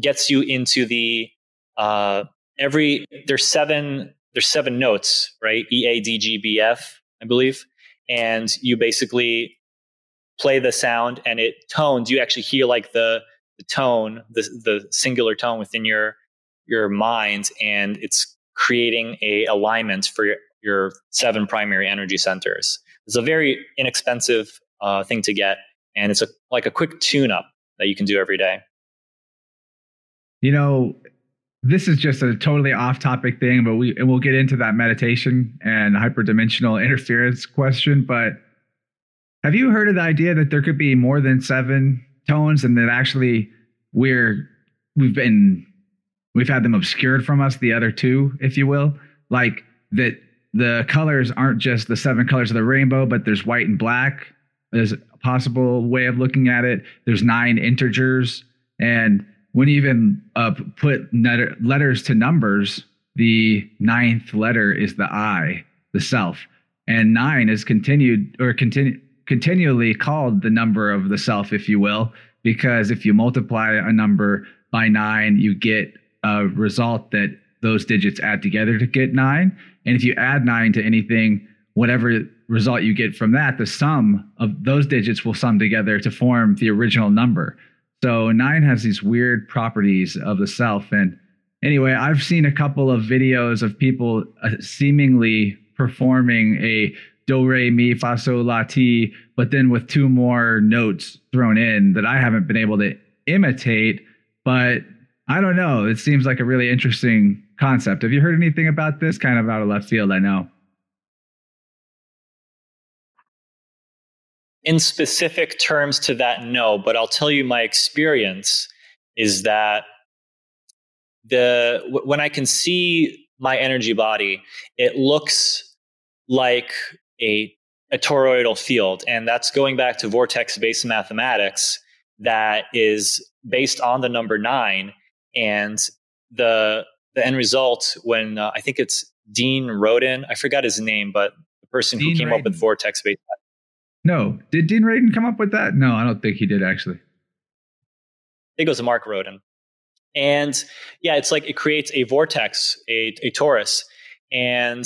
gets you into the uh, every there's seven there's seven notes, right? E A D G B F, I believe, and you basically play the sound and it tones. You actually hear like the the tone, the the singular tone within your your mind, and it's creating a alignment for your, your seven primary energy centers. It's a very inexpensive uh, thing to get, and it's a like a quick tune up that you can do every day. You know, this is just a totally off topic thing, but we and we'll get into that meditation and hyperdimensional interference question. But have you heard of the idea that there could be more than seven tones and that actually we're we've been we've had them obscured from us, the other two, if you will? Like that the colors aren't just the seven colors of the rainbow, but there's white and black. There's a possible way of looking at it. There's nine integers and when you even uh, put letters to numbers, the ninth letter is the I, the self, and nine is continued or continue continually called the number of the self, if you will, because if you multiply a number by nine, you get a result that those digits add together to get nine. And if you add nine to anything, whatever result you get from that, the sum of those digits will sum together to form the original number. So nine has these weird properties of the self. And anyway, I've seen a couple of videos of people uh, seemingly performing a do re mi fa sol la ti, but then with two more notes thrown in that I haven't been able to imitate. But I don't know. It seems like a really interesting concept. Have you heard anything about this? Kind of out of left field, I know. in specific terms to that, no, but I'll tell you my experience is that the when I can see my energy body, it looks like a a toroidal field, and that's going back to vortex-based mathematics that is based on the number nine, and the the end result when uh, I think it's Dean Roden, I forgot his name, but the person Dean who came Radin. up with vortex-based. No, did Dean Radin come up with that? No, I don't think he did actually. I think it was Mark Rodin, And yeah, it's like it creates a vortex, a, a torus. And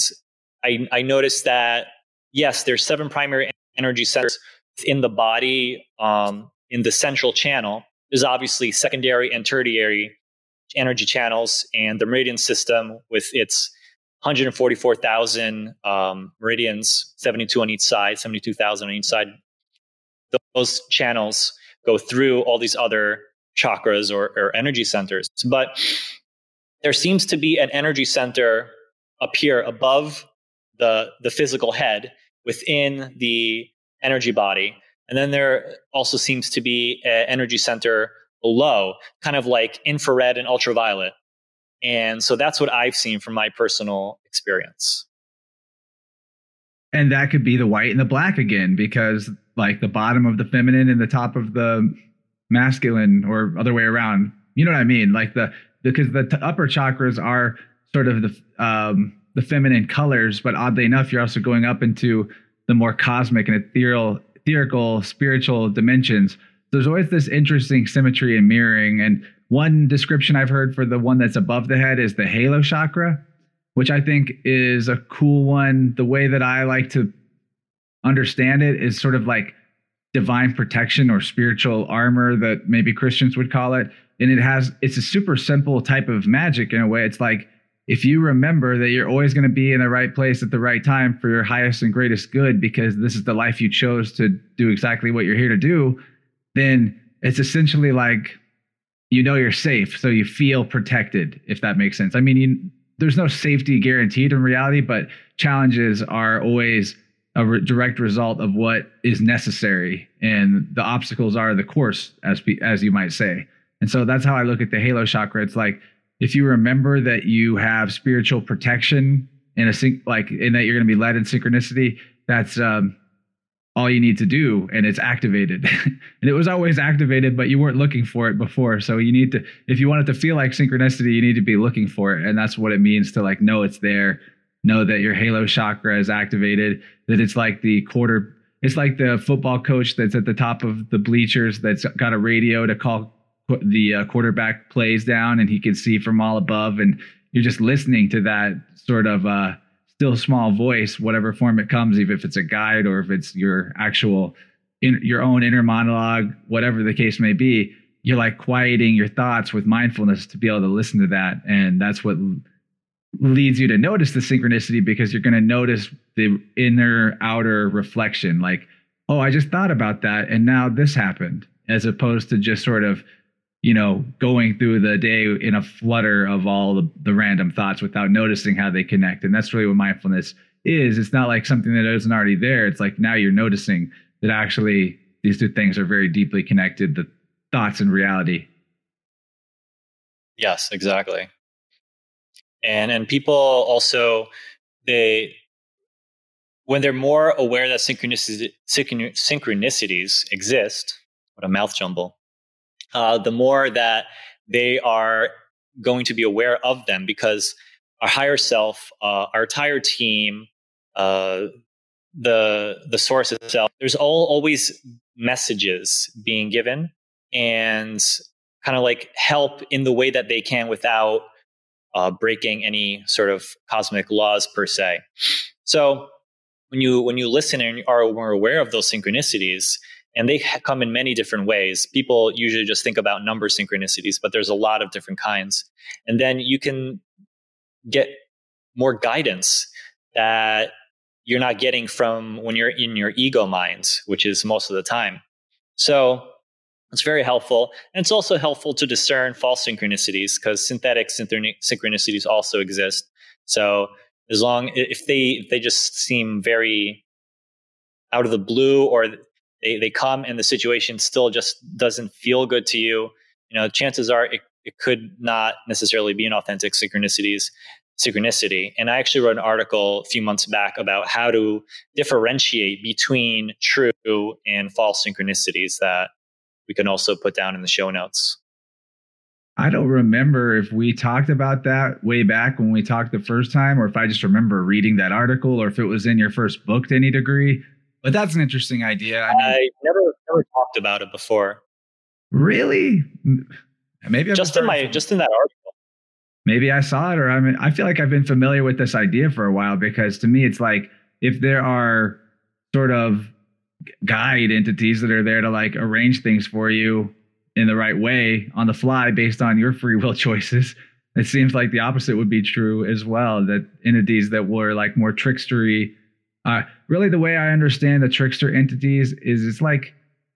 I, I noticed that, yes, there's seven primary energy centers in the body, um, in the central channel. There's obviously secondary and tertiary energy channels, and the meridian system with its 144,000 um, meridians, 72 on each side, 72,000 on each side. Those channels go through all these other chakras or, or energy centers. But there seems to be an energy center up here above the, the physical head within the energy body. And then there also seems to be an energy center below, kind of like infrared and ultraviolet. And so that's what I've seen from my personal experience. And that could be the white and the black again, because like the bottom of the feminine and the top of the masculine or other way around. You know what I mean? Like the because the t- upper chakras are sort of the um, the feminine colors, but oddly enough, you're also going up into the more cosmic and ethereal, etherical, spiritual dimensions. There's always this interesting symmetry and mirroring. And one description I've heard for the one that's above the head is the halo chakra, which I think is a cool one. The way that I like to understand it is sort of like divine protection or spiritual armor that maybe Christians would call it. And it has, it's a super simple type of magic in a way. It's like, if you remember that you're always going to be in the right place at the right time for your highest and greatest good, because this is the life you chose to do exactly what you're here to do, then it's essentially like you know you're safe. So you feel protected, if that makes sense. I mean, you, there's no safety guaranteed in reality, but challenges are always a re- direct result of what is necessary, and the obstacles are the course, as as you might say. And so that's how I look at the halo chakra. It's like if you remember that you have spiritual protection in a like in that you're going to be led in synchronicity, that's um, all you need to do, and it's activated. and it was always activated, but you weren't looking for it before. So you need to, if you want it to feel like synchronicity, you need to be looking for it, and that's what it means to like know it's there know that your halo chakra is activated, that it's like the quarter, it's like the football coach that's at the top of the bleachers that's got a radio to call the uh, quarterback plays down and he can see from all above. And you're just listening to that sort of uh, still small voice, whatever form it comes, even if it's a guide or if it's your actual, in, your own inner monologue, whatever the case may be. You're like quieting your thoughts with mindfulness to be able to listen to that. And that's what leads you to notice the synchronicity because you're going to notice the inner outer reflection like oh i just thought about that and now this happened as opposed to just sort of you know going through the day in a flutter of all the, the random thoughts without noticing how they connect. And that's really what mindfulness is. It's not like something that isn't already there. It's like now you're noticing that actually these two things are very deeply connected the thoughts and reality. Yes exactly. And and people also they when they're more aware that synchronicities, synchronicities exist what a mouth jumble uh, the more that they are going to be aware of them because our higher self uh, our entire team uh, the the source itself there's all, always messages being given and kind of like help in the way that they can without uh, breaking any sort of cosmic laws per se. So when you when you listen and are more aware of those synchronicities, and they come in many different ways. People usually just think about number synchronicities, but there's a lot of different kinds. And then you can get more guidance that you're not getting from when you're in your ego mind, which is most of the time. So it's very helpful. And it's also helpful to discern false synchronicities because synthetic synchronicities also exist. So as long if they if they just seem very out of the blue or they, they come and the situation still just doesn't feel good to you, you know, chances are it, it could not necessarily be an authentic synchronicities synchronicity. And I actually wrote an article a few months back about how to differentiate between true and false synchronicities that we can also put down in the show notes. I don't remember if we talked about that way back when we talked the first time, or if I just remember reading that article, or if it was in your first book to any degree. But that's an interesting idea. I, mean, I never never talked about it before. Really? Maybe I've just in my just in that article. Maybe I saw it, or I mean, I feel like I've been familiar with this idea for a while because to me, it's like if there are sort of guide entities that are there to like arrange things for you in the right way on the fly based on your free will choices. It seems like the opposite would be true as well. That entities that were like more trickstery. Uh, really, the way I understand the trickster entities is it's like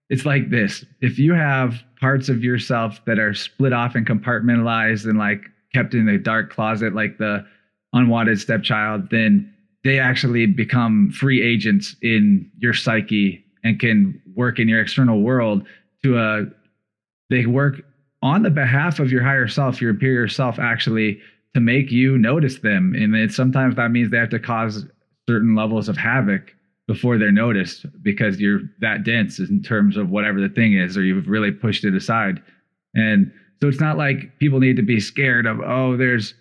it's like this. If you have parts of yourself that are split off and compartmentalized and like kept in a dark closet, like the unwanted stepchild, then they actually become free agents in your psyche and can work in your external world to a uh, they work on the behalf of your higher self, your superior self, actually to make you notice them. And it, sometimes that means they have to cause certain levels of havoc before they're noticed because you're that dense in terms of whatever the thing is, or you've really pushed it aside. And so it's not like people need to be scared of, oh, there's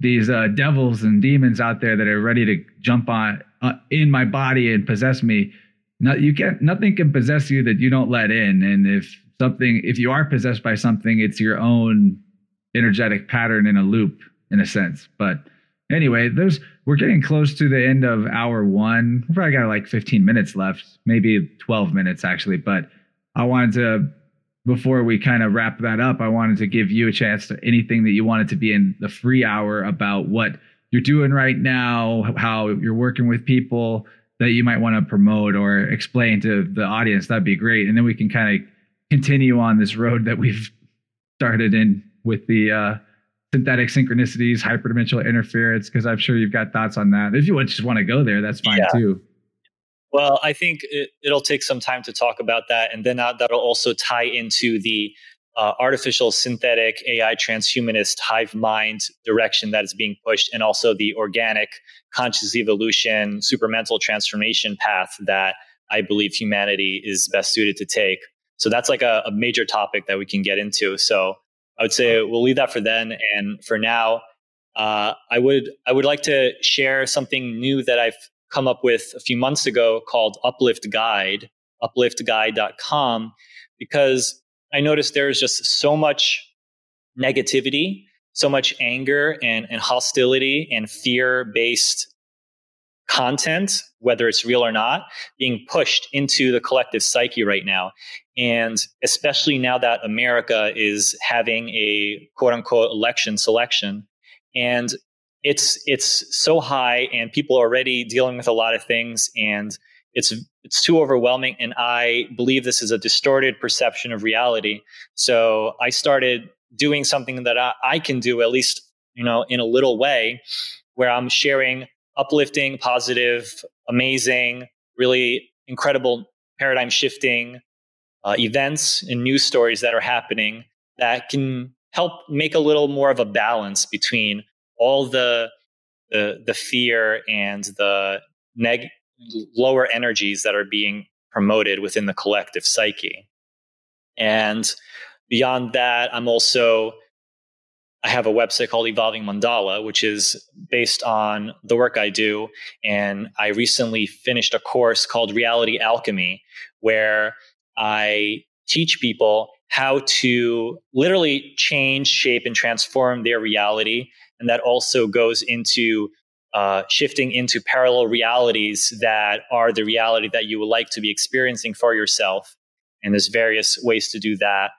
these uh, devils and demons out there that are ready to jump on uh, in my body and possess me. No, you can't. Nothing can possess you that you don't let in. And if something, if you are possessed by something, it's your own energetic pattern in a loop, in a sense. But anyway, there's we're getting close to the end of hour one. We probably got like 15 minutes left, maybe 12 minutes actually. But I wanted to, before we kind of wrap that up, I wanted to give you a chance to anything that you wanted to be in the free hour about what you're doing right now, how you're working with people that you might want to promote or explain to the audience. That'd be great. And then we can kind of continue on this road that we've started in with the uh, synthetic synchronicities, hyperdimensional interference, because I'm sure you've got thoughts on that. If you just want to go there, that's fine yeah. too. Well, I think it, will take some time to talk about that, and then uh, that'll also tie into the uh, artificial synthetic AI transhumanist hive mind direction that is being pushed, and also the organic conscious evolution, supermental transformation path that I believe humanity is best suited to take. So that's like a, a major topic that we can get into. So I would say we'll leave that for then. And for now, uh, I would I would like to share something new that I've come up with a few months ago called Uplift Guide, upliftguide.com, because I noticed there is just so much negativity, so much anger and, and hostility and fear based content, whether it's real or not, being pushed into the collective psyche right now. And especially now that America is having a quote unquote election selection. And it's it's so high and people are already dealing with a lot of things and it's it's too overwhelming and I believe this is a distorted perception of reality. So I started doing something that I, I can do at least, you know, in a little way where I'm sharing uplifting, positive, amazing, really incredible paradigm shifting uh, events and news stories that are happening that can help make a little more of a balance between all the the, the fear and the neg- lower energies that are being promoted within the collective psyche. And beyond that, I'm also I have a website called Evolving Mandala, which is based on the work I do. And I recently finished a course called Reality Alchemy, where I teach people how to literally change, shape, and transform their reality. And that also goes into uh, shifting into parallel realities that are the reality that you would like to be experiencing for yourself. And there's various ways to do that.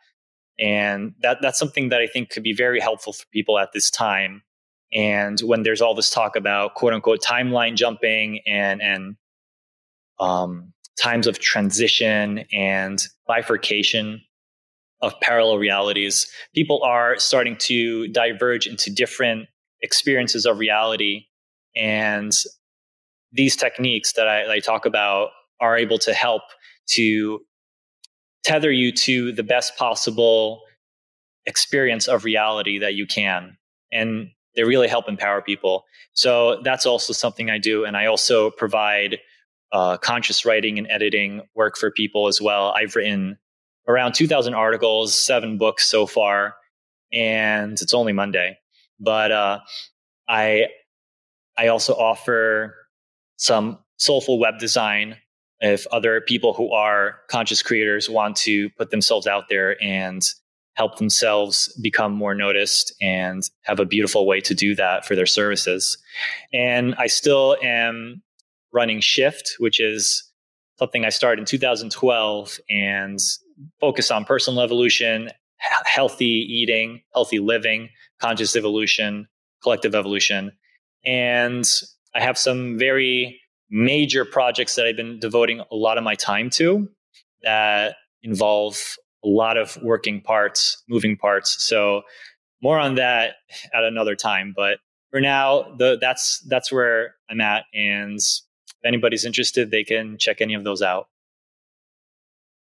And that, that's something that I think could be very helpful for people at this time. And when there's all this talk about quote unquote timeline jumping and, and, um, times of transition and bifurcation of parallel realities, people are starting to diverge into different experiences of reality. And these techniques that I, I talk about are able to help to tether you to the best possible experience of reality that you can. And they really help empower people. So that's also something I do. And I also provide uh, conscious writing and editing work for people as well. I've written around 2,000 articles, seven books so far, and it's only Monday. But uh, I I also offer some soulful web design if other people who are conscious creators want to put themselves out there and help themselves become more noticed and have a beautiful way to do that for their services. And I still am running Shift, which is something I started in 2012 and focus on personal evolution, healthy eating, healthy living, conscious evolution, collective evolution. And I have some very major projects that I've been devoting a lot of my time to that involve a lot of working parts, moving parts. So more on that at another time. But for now, the, that's that's where I'm at. And if anybody's interested, they can check any of those out.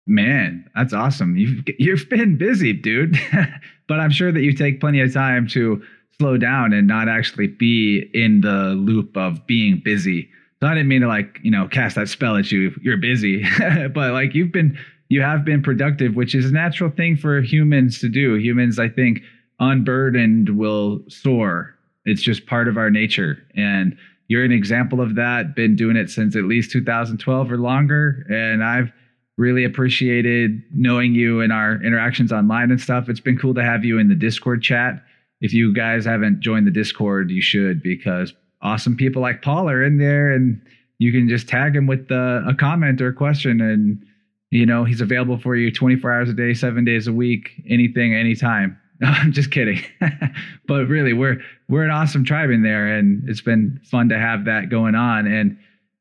Man, that's awesome. You've you've been busy, dude. but I'm sure that you take plenty of time to slow down and not actually be in the loop of being busy. So I didn't mean to like, you know, cast that spell at you. You're busy, but like you've been you have been productive, which is a natural thing for humans to do. Humans, I think, unburdened will soar. It's just part of our nature. And you're an example of that. Been doing it since at least 2012 or longer. And I've really appreciated knowing you and our interactions online and stuff. It's been cool to have you in the Discord chat. If you guys haven't joined the Discord, you should because awesome people like Paul are in there and you can just tag him with uh, a comment or a question and you know he's available for you 24 hours a day seven days a week anything anytime no, i'm just kidding but really we're we're an awesome tribe in there and it's been fun to have that going on and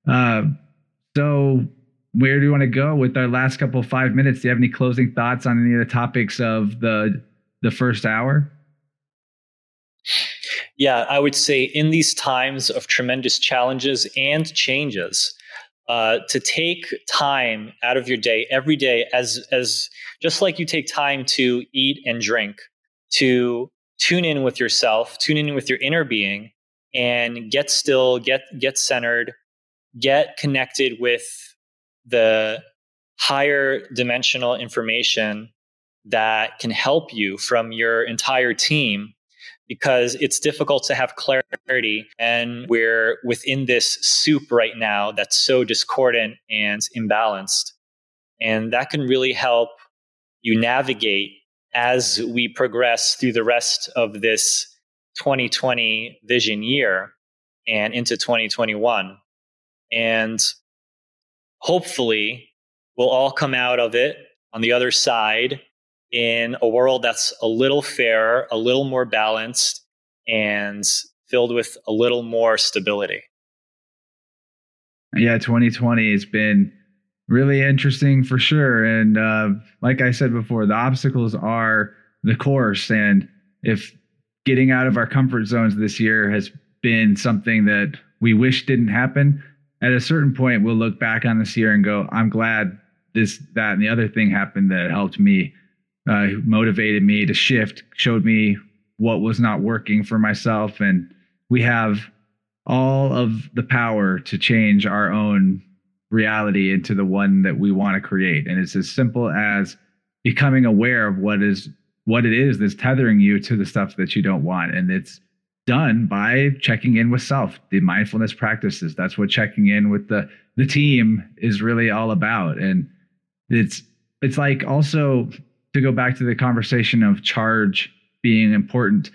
uh, so where do you want to go with our last couple five minutes? Do you have any closing thoughts on any of the topics of the the first hour? Yeah, I would say in these times of tremendous challenges and changes, uh, to take time out of your day every day, as as just like you take time to eat and drink, to tune in with yourself, tune in with your inner being, and get still, get get centered, get connected with the higher dimensional information that can help you from your entire team because it's difficult to have clarity and we're within this soup right now that's so discordant and imbalanced. And that can really help you navigate as we progress through the rest of this 2020 vision year and into 2021 and hopefully we'll all come out of it on the other side in a world that's a little fairer, a little more balanced, and filled with a little more stability. Yeah, 2020 has been really interesting for sure. And uh, like I said before, the obstacles are the course. And if getting out of our comfort zones this year has been something that we wish didn't happen, at a certain point we'll look back on this year and go i'm glad this that and the other thing happened that helped me uh, motivated me to shift showed me what was not working for myself. And we have all of the power to change our own reality into the one that we want to create. And it's as simple as becoming aware of what is what it is that's tethering you to the stuff that you don't want. And it's done by checking in with self the mindfulness practices. That's what checking in with the the team is really all about. And it's it's like also to go back to the conversation of charge being important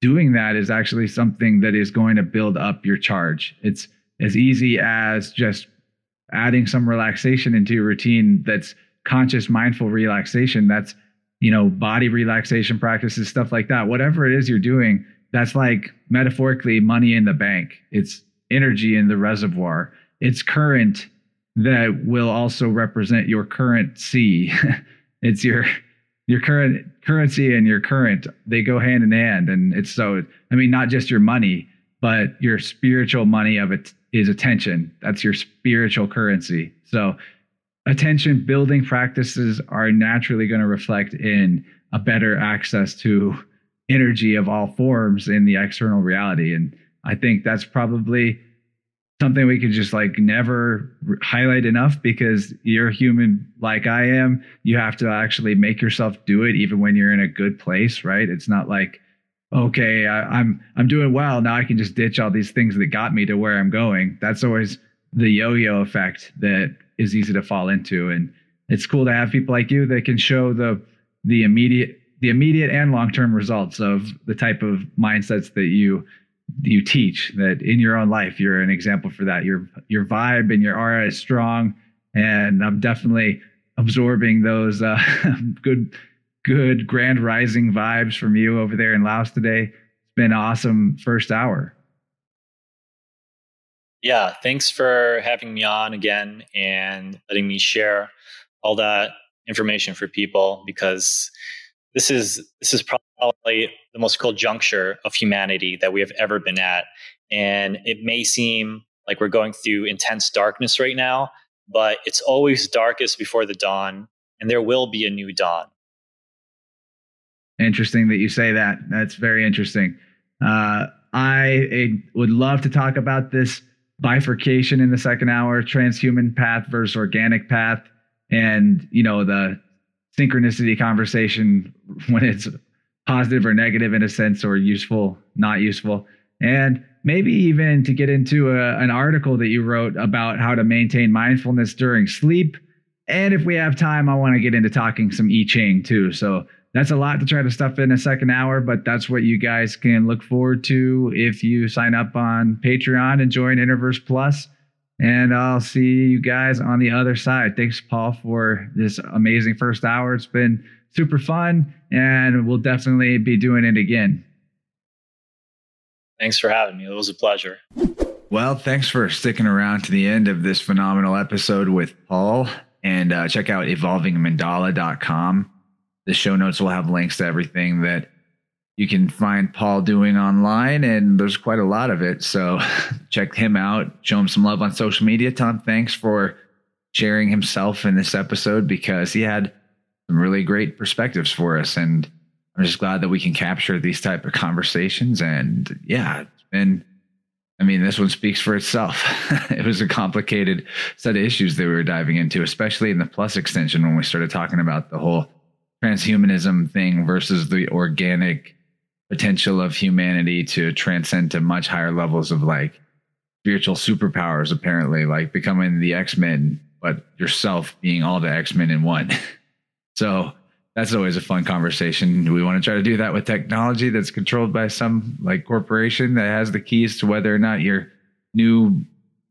doing that is actually something that is going to build up your charge it's as easy as just adding some relaxation into your routine that's conscious mindful relaxation that's you know body relaxation practices stuff like that whatever it is you're doing that's like metaphorically money in the bank. It's energy in the reservoir. It's current that will also represent your current currency. it's your your current currency and your current they go hand in hand. And it's so i mean not just your money but your spiritual money of it is attention. That's your spiritual currency. So attention building practices are naturally going to reflect in a better access to energy of all forms in the external reality. And I think that's probably something we could just like never highlight enough because you're human like I am. You have to actually make yourself do it even when you're in a good place, right? It's not like, okay, I, I'm I'm doing well. Now I can just ditch all these things that got me to where I'm going. That's always the yo-yo effect that is easy to fall into. And it's cool to have people like you that can show the the immediate the immediate and long-term results of the type of mindsets that you you teach that in your own life you're an example for that. Your your vibe and your aura is strong and i'm definitely absorbing those uh, good good grand rising vibes from you over there in laos today. It's been awesome first hour. Yeah thanks for having me on again and letting me share all that information for people because this is this is probably the most cool juncture of humanity that we have ever been at. And it may seem like we're going through intense darkness right now but it's always darkest before the dawn and there will be a new dawn. Interesting that you say that. That's very interesting. Uh, I would love to talk about this bifurcation in the second hour transhuman path versus organic path and you know the synchronicity conversation when it's positive or negative in a sense or useful, not useful. And maybe even to get into a, an article that you wrote about how to maintain mindfulness during sleep. And if we have time, I want to get into talking some I Ching too. So that's a lot to try to stuff in a second hour, but that's what you guys can look forward to if you sign up on Patreon and join Interverse Plus. And I'll see you guys on the other side. Thanks, Paul, for this amazing first hour. It's been super fun, and we'll definitely be doing it again. Thanks for having me. It was a pleasure. Well, thanks for sticking around to the end of this phenomenal episode with Paul. And uh, check out evolvingmandala.com. The show notes will have links to everything that you can find Paul doing online, and there's quite a lot of it. So check him out, show him some love on social media. Tom, thanks for sharing himself in this episode because he had some really great perspectives for us. And I'm just glad that we can capture these type of conversations. And yeah, it's been, I mean, this one speaks for itself. it was a complicated set of issues that we were diving into, especially in the plus extension when we started talking about the whole transhumanism thing versus the organic potential of humanity to transcend to much higher levels of like spiritual superpowers, apparently, like becoming the X Men, but yourself being all the X Men in one. so that's always a fun conversation. Do we want to try to do that with technology that's controlled by some like corporation that has the keys to whether or not your new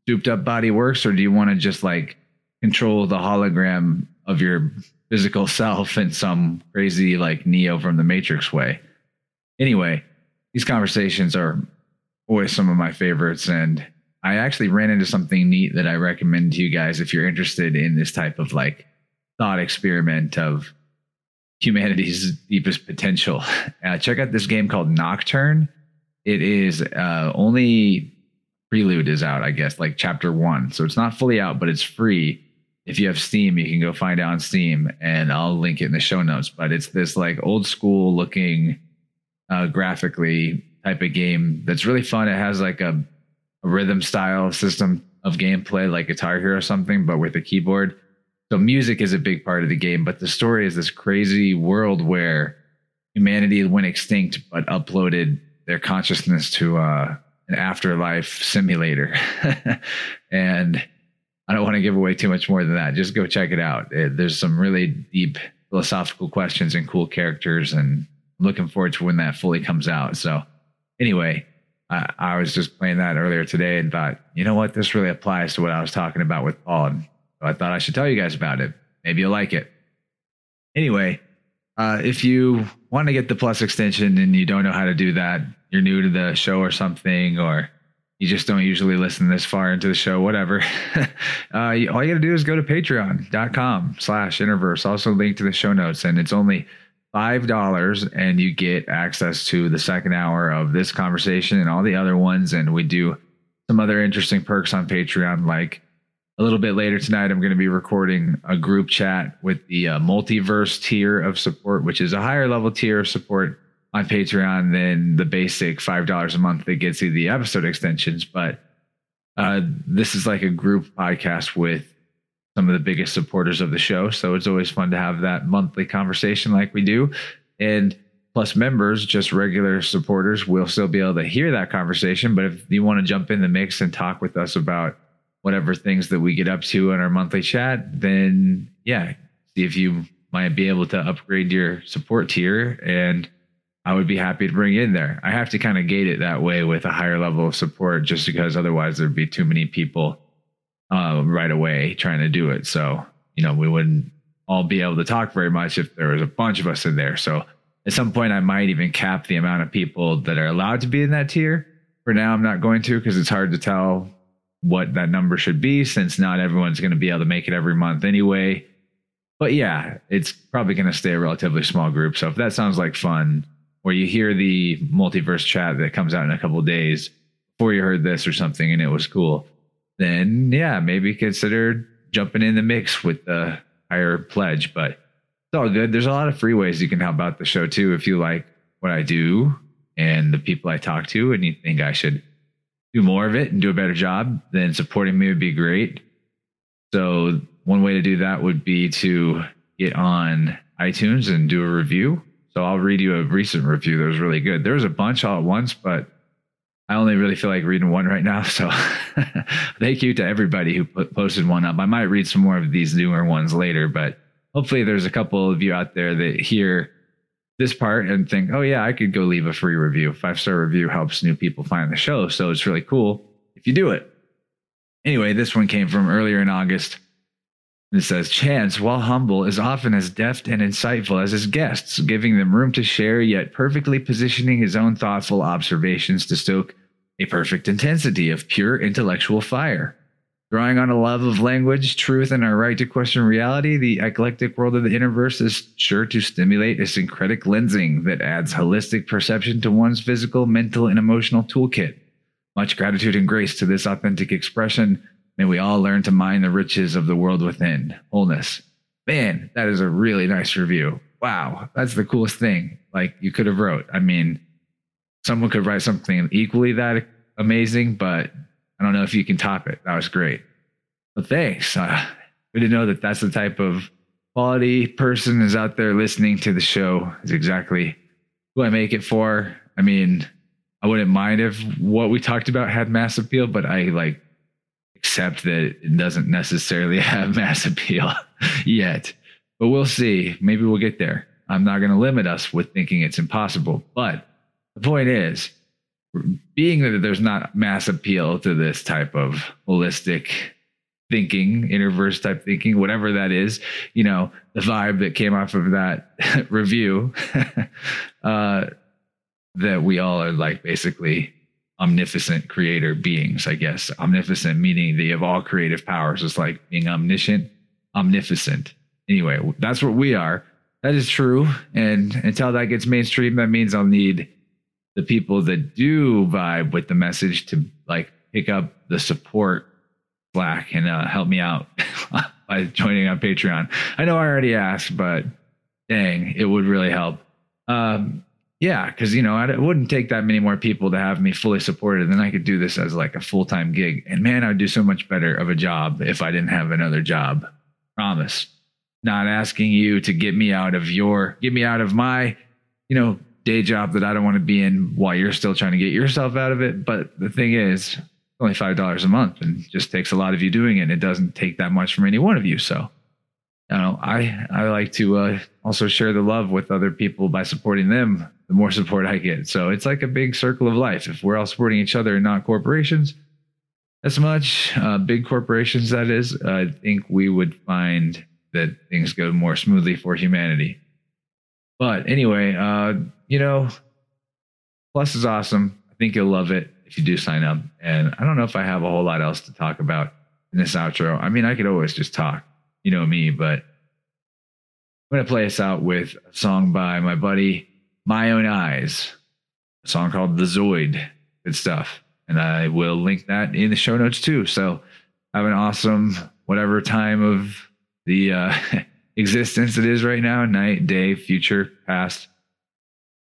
souped up body works, or do you want to just like control the hologram of your physical self in some crazy like Neo from the Matrix way? Anyway, these conversations are always some of my favorites. And I actually ran into something neat that I recommend to you guys if you're interested in this type of like thought experiment of humanity's deepest potential. Uh, check out this game called Nocturne. It is uh, only Prelude is out, I guess, like chapter one. So it's not fully out, but it's free. If you have Steam, you can go find it on Steam and I'll link it in the show notes. But it's this like old school looking uh, graphically type of game that's really fun. It has like a, a rhythm style system of gameplay, like Guitar Hero or something, but with a keyboard. So music is a big part of the game, but the story is this crazy world where humanity went extinct, but uploaded their consciousness to uh, an afterlife simulator. and I don't want to give away too much more than that. Just go check it out. It, there's some really deep philosophical questions and cool characters, and looking forward to when that fully comes out. So, anyway, I, was just playing that earlier today and thought, you know what, this really applies to what I was talking about with Paul. And I thought I should tell you guys about it. Maybe you'll like it. Anyway, uh, if you want to get the plus extension and you don't know how to do that, you're new to the show or something, or you just don't usually listen this far into the show, whatever. uh, all you got to do is go to patreon.com slash interverse, also link to the show notes. And it's only five dollars and you get access to the second hour of this conversation and all the other ones and we do some other interesting perks on patreon like a little bit later tonight, I'm going to be recording a group chat with the uh, multiverse tier of support, which is a higher level tier of support on Patreon than the basic $5 a month that gets you the episode extensions. But uh, this is like a group podcast with some of the biggest supporters of the show. So it's always fun to have that monthly conversation like we do. And plus members, just regular supporters, will still be able to hear that conversation. But if you want to jump in the mix and talk with us about whatever things that we get up to in our monthly chat, then yeah, see if you might be able to upgrade your support tier and I would be happy to bring in there. I have to kind of gate it that way with a higher level of support just because otherwise there'd be too many people uh, right away trying to do it. So, you know, we wouldn't all be able to talk very much if there was a bunch of us in there. So at some point I might even cap the amount of people that are allowed to be in that tier. For now, I'm not going to because it's hard to tell what that number should be since not everyone's going to be able to make it every month anyway. But yeah, it's probably going to stay a relatively small group. So if that sounds like fun, or you hear the multiverse chat that comes out in a couple days before you heard this or something and it was cool, then yeah, maybe consider jumping in the mix with the higher pledge. But it's all good. There's a lot of free ways you can help out the show too if you like what I do and the people I talk to and you think I should do more of it and do a better job, then supporting me would be great. So, one way to do that would be to get on iTunes and do a review. So, I'll read you a recent review that was really good. There was a bunch all at once, but I only really feel like reading one right now. So, thank you to everybody who put, posted one up. I might read some more of these newer ones later, but hopefully, there's a couple of you out there that hear this part and think, oh yeah, I could go leave a free review. Five star review helps new people find the show, so it's really cool if you do it. Anyway, this one came from earlier in August. It says, Chance, while humble, is often as deft and insightful as his guests, giving them room to share, yet perfectly positioning his own thoughtful observations to stoke a perfect intensity of pure intellectual fire. Drawing on a love of language, truth, and our right to question reality, the eclectic world of the universe is sure to stimulate a syncretic lensing that adds holistic perception to one's physical, mental, and emotional toolkit. Much gratitude and grace to this authentic expression. May we all learn to mine the riches of the world within. Wholeness. Man, that is a really nice review. Wow, that's the coolest thing. Like you could have wrote. I mean, someone could write something equally that amazing, but I don't know if you can top it. That was great. But thanks. Uh, good to know that that's the type of quality person is out there listening to the show. Is exactly who I make it for. I mean, I wouldn't mind if what we talked about had mass appeal, but I like accept that it doesn't necessarily have mass appeal yet. But we'll see. Maybe we'll get there. I'm not going to limit us with thinking it's impossible. But the point is, being that there's not mass appeal to this type of holistic thinking, interverse type thinking, whatever that is, you know, the vibe that came off of that review, uh, that we all are like basically omnificent creator beings, I guess. Omnificent meaning they have all creative powers. It's like being omniscient, omnificent. Anyway, that's what we are. That is true. And until that gets mainstream, that means I'll need the people that do vibe with the message to like pick up the support slack and uh, help me out by joining on Patreon. I know I already asked, but dang, it would really help. Um, yeah, because you know it wouldn't take that many more people to have me fully supported, then I could do this as like a full time gig. And man, I would do so much better of a job if I didn't have another job. Promise. Not asking you to get me out of your, get me out of my, you know, day job that I don't want to be in while you're still trying to get yourself out of it. But the thing is, only five dollars a month, and just takes a lot of you doing it. And it doesn't take that much from any one of you. So, you know, I I like to uh, also share the love with other people by supporting them. The more support I get, so it's like a big circle of life. If we're all supporting each other and not corporations, as much uh, big corporations that is, I think we would find that things go more smoothly for humanity. But anyway, uh, you know, Plus is awesome. I think you'll love it if you do sign up. And I don't know if I have a whole lot else to talk about in this outro. I mean, I could always just talk, you know me, but I'm going to play us out with a song by my buddy, My Own Eyes, a song called The Zoid. Good stuff. And I will link that in the show notes too. So Have an awesome whatever time of the uh, existence it is right now night, day, future, past,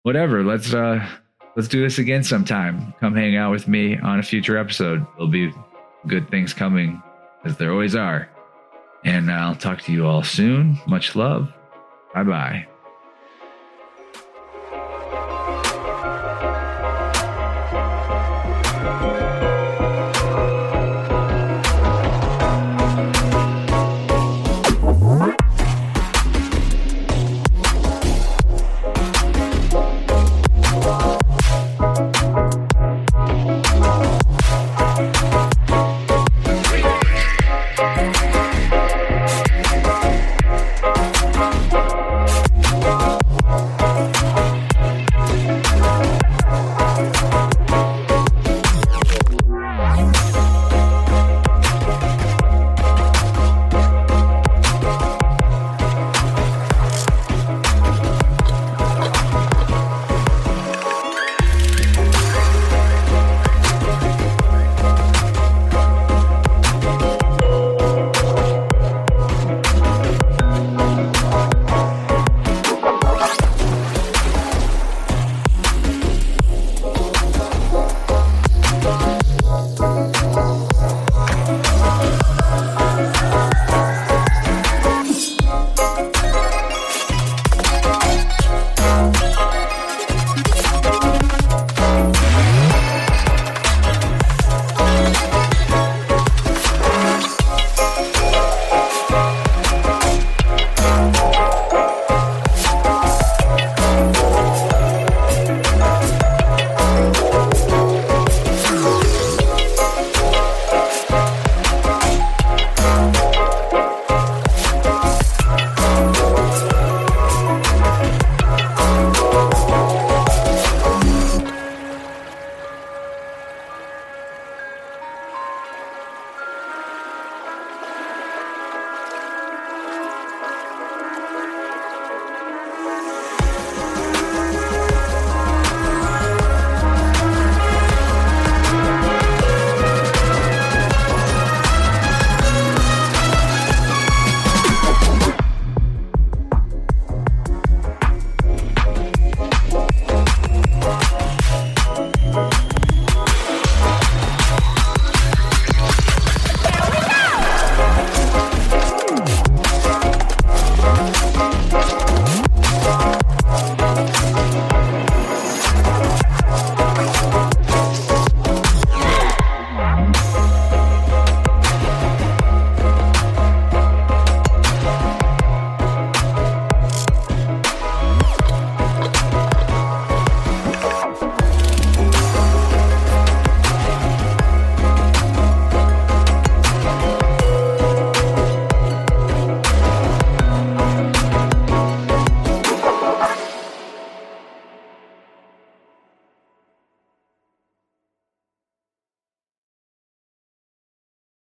whatever. Let's uh, let's do this again sometime. Come hang out with me on a future episode. There'll be good things coming, as there always are. And I'll talk to you all soon. Much love. Bye bye.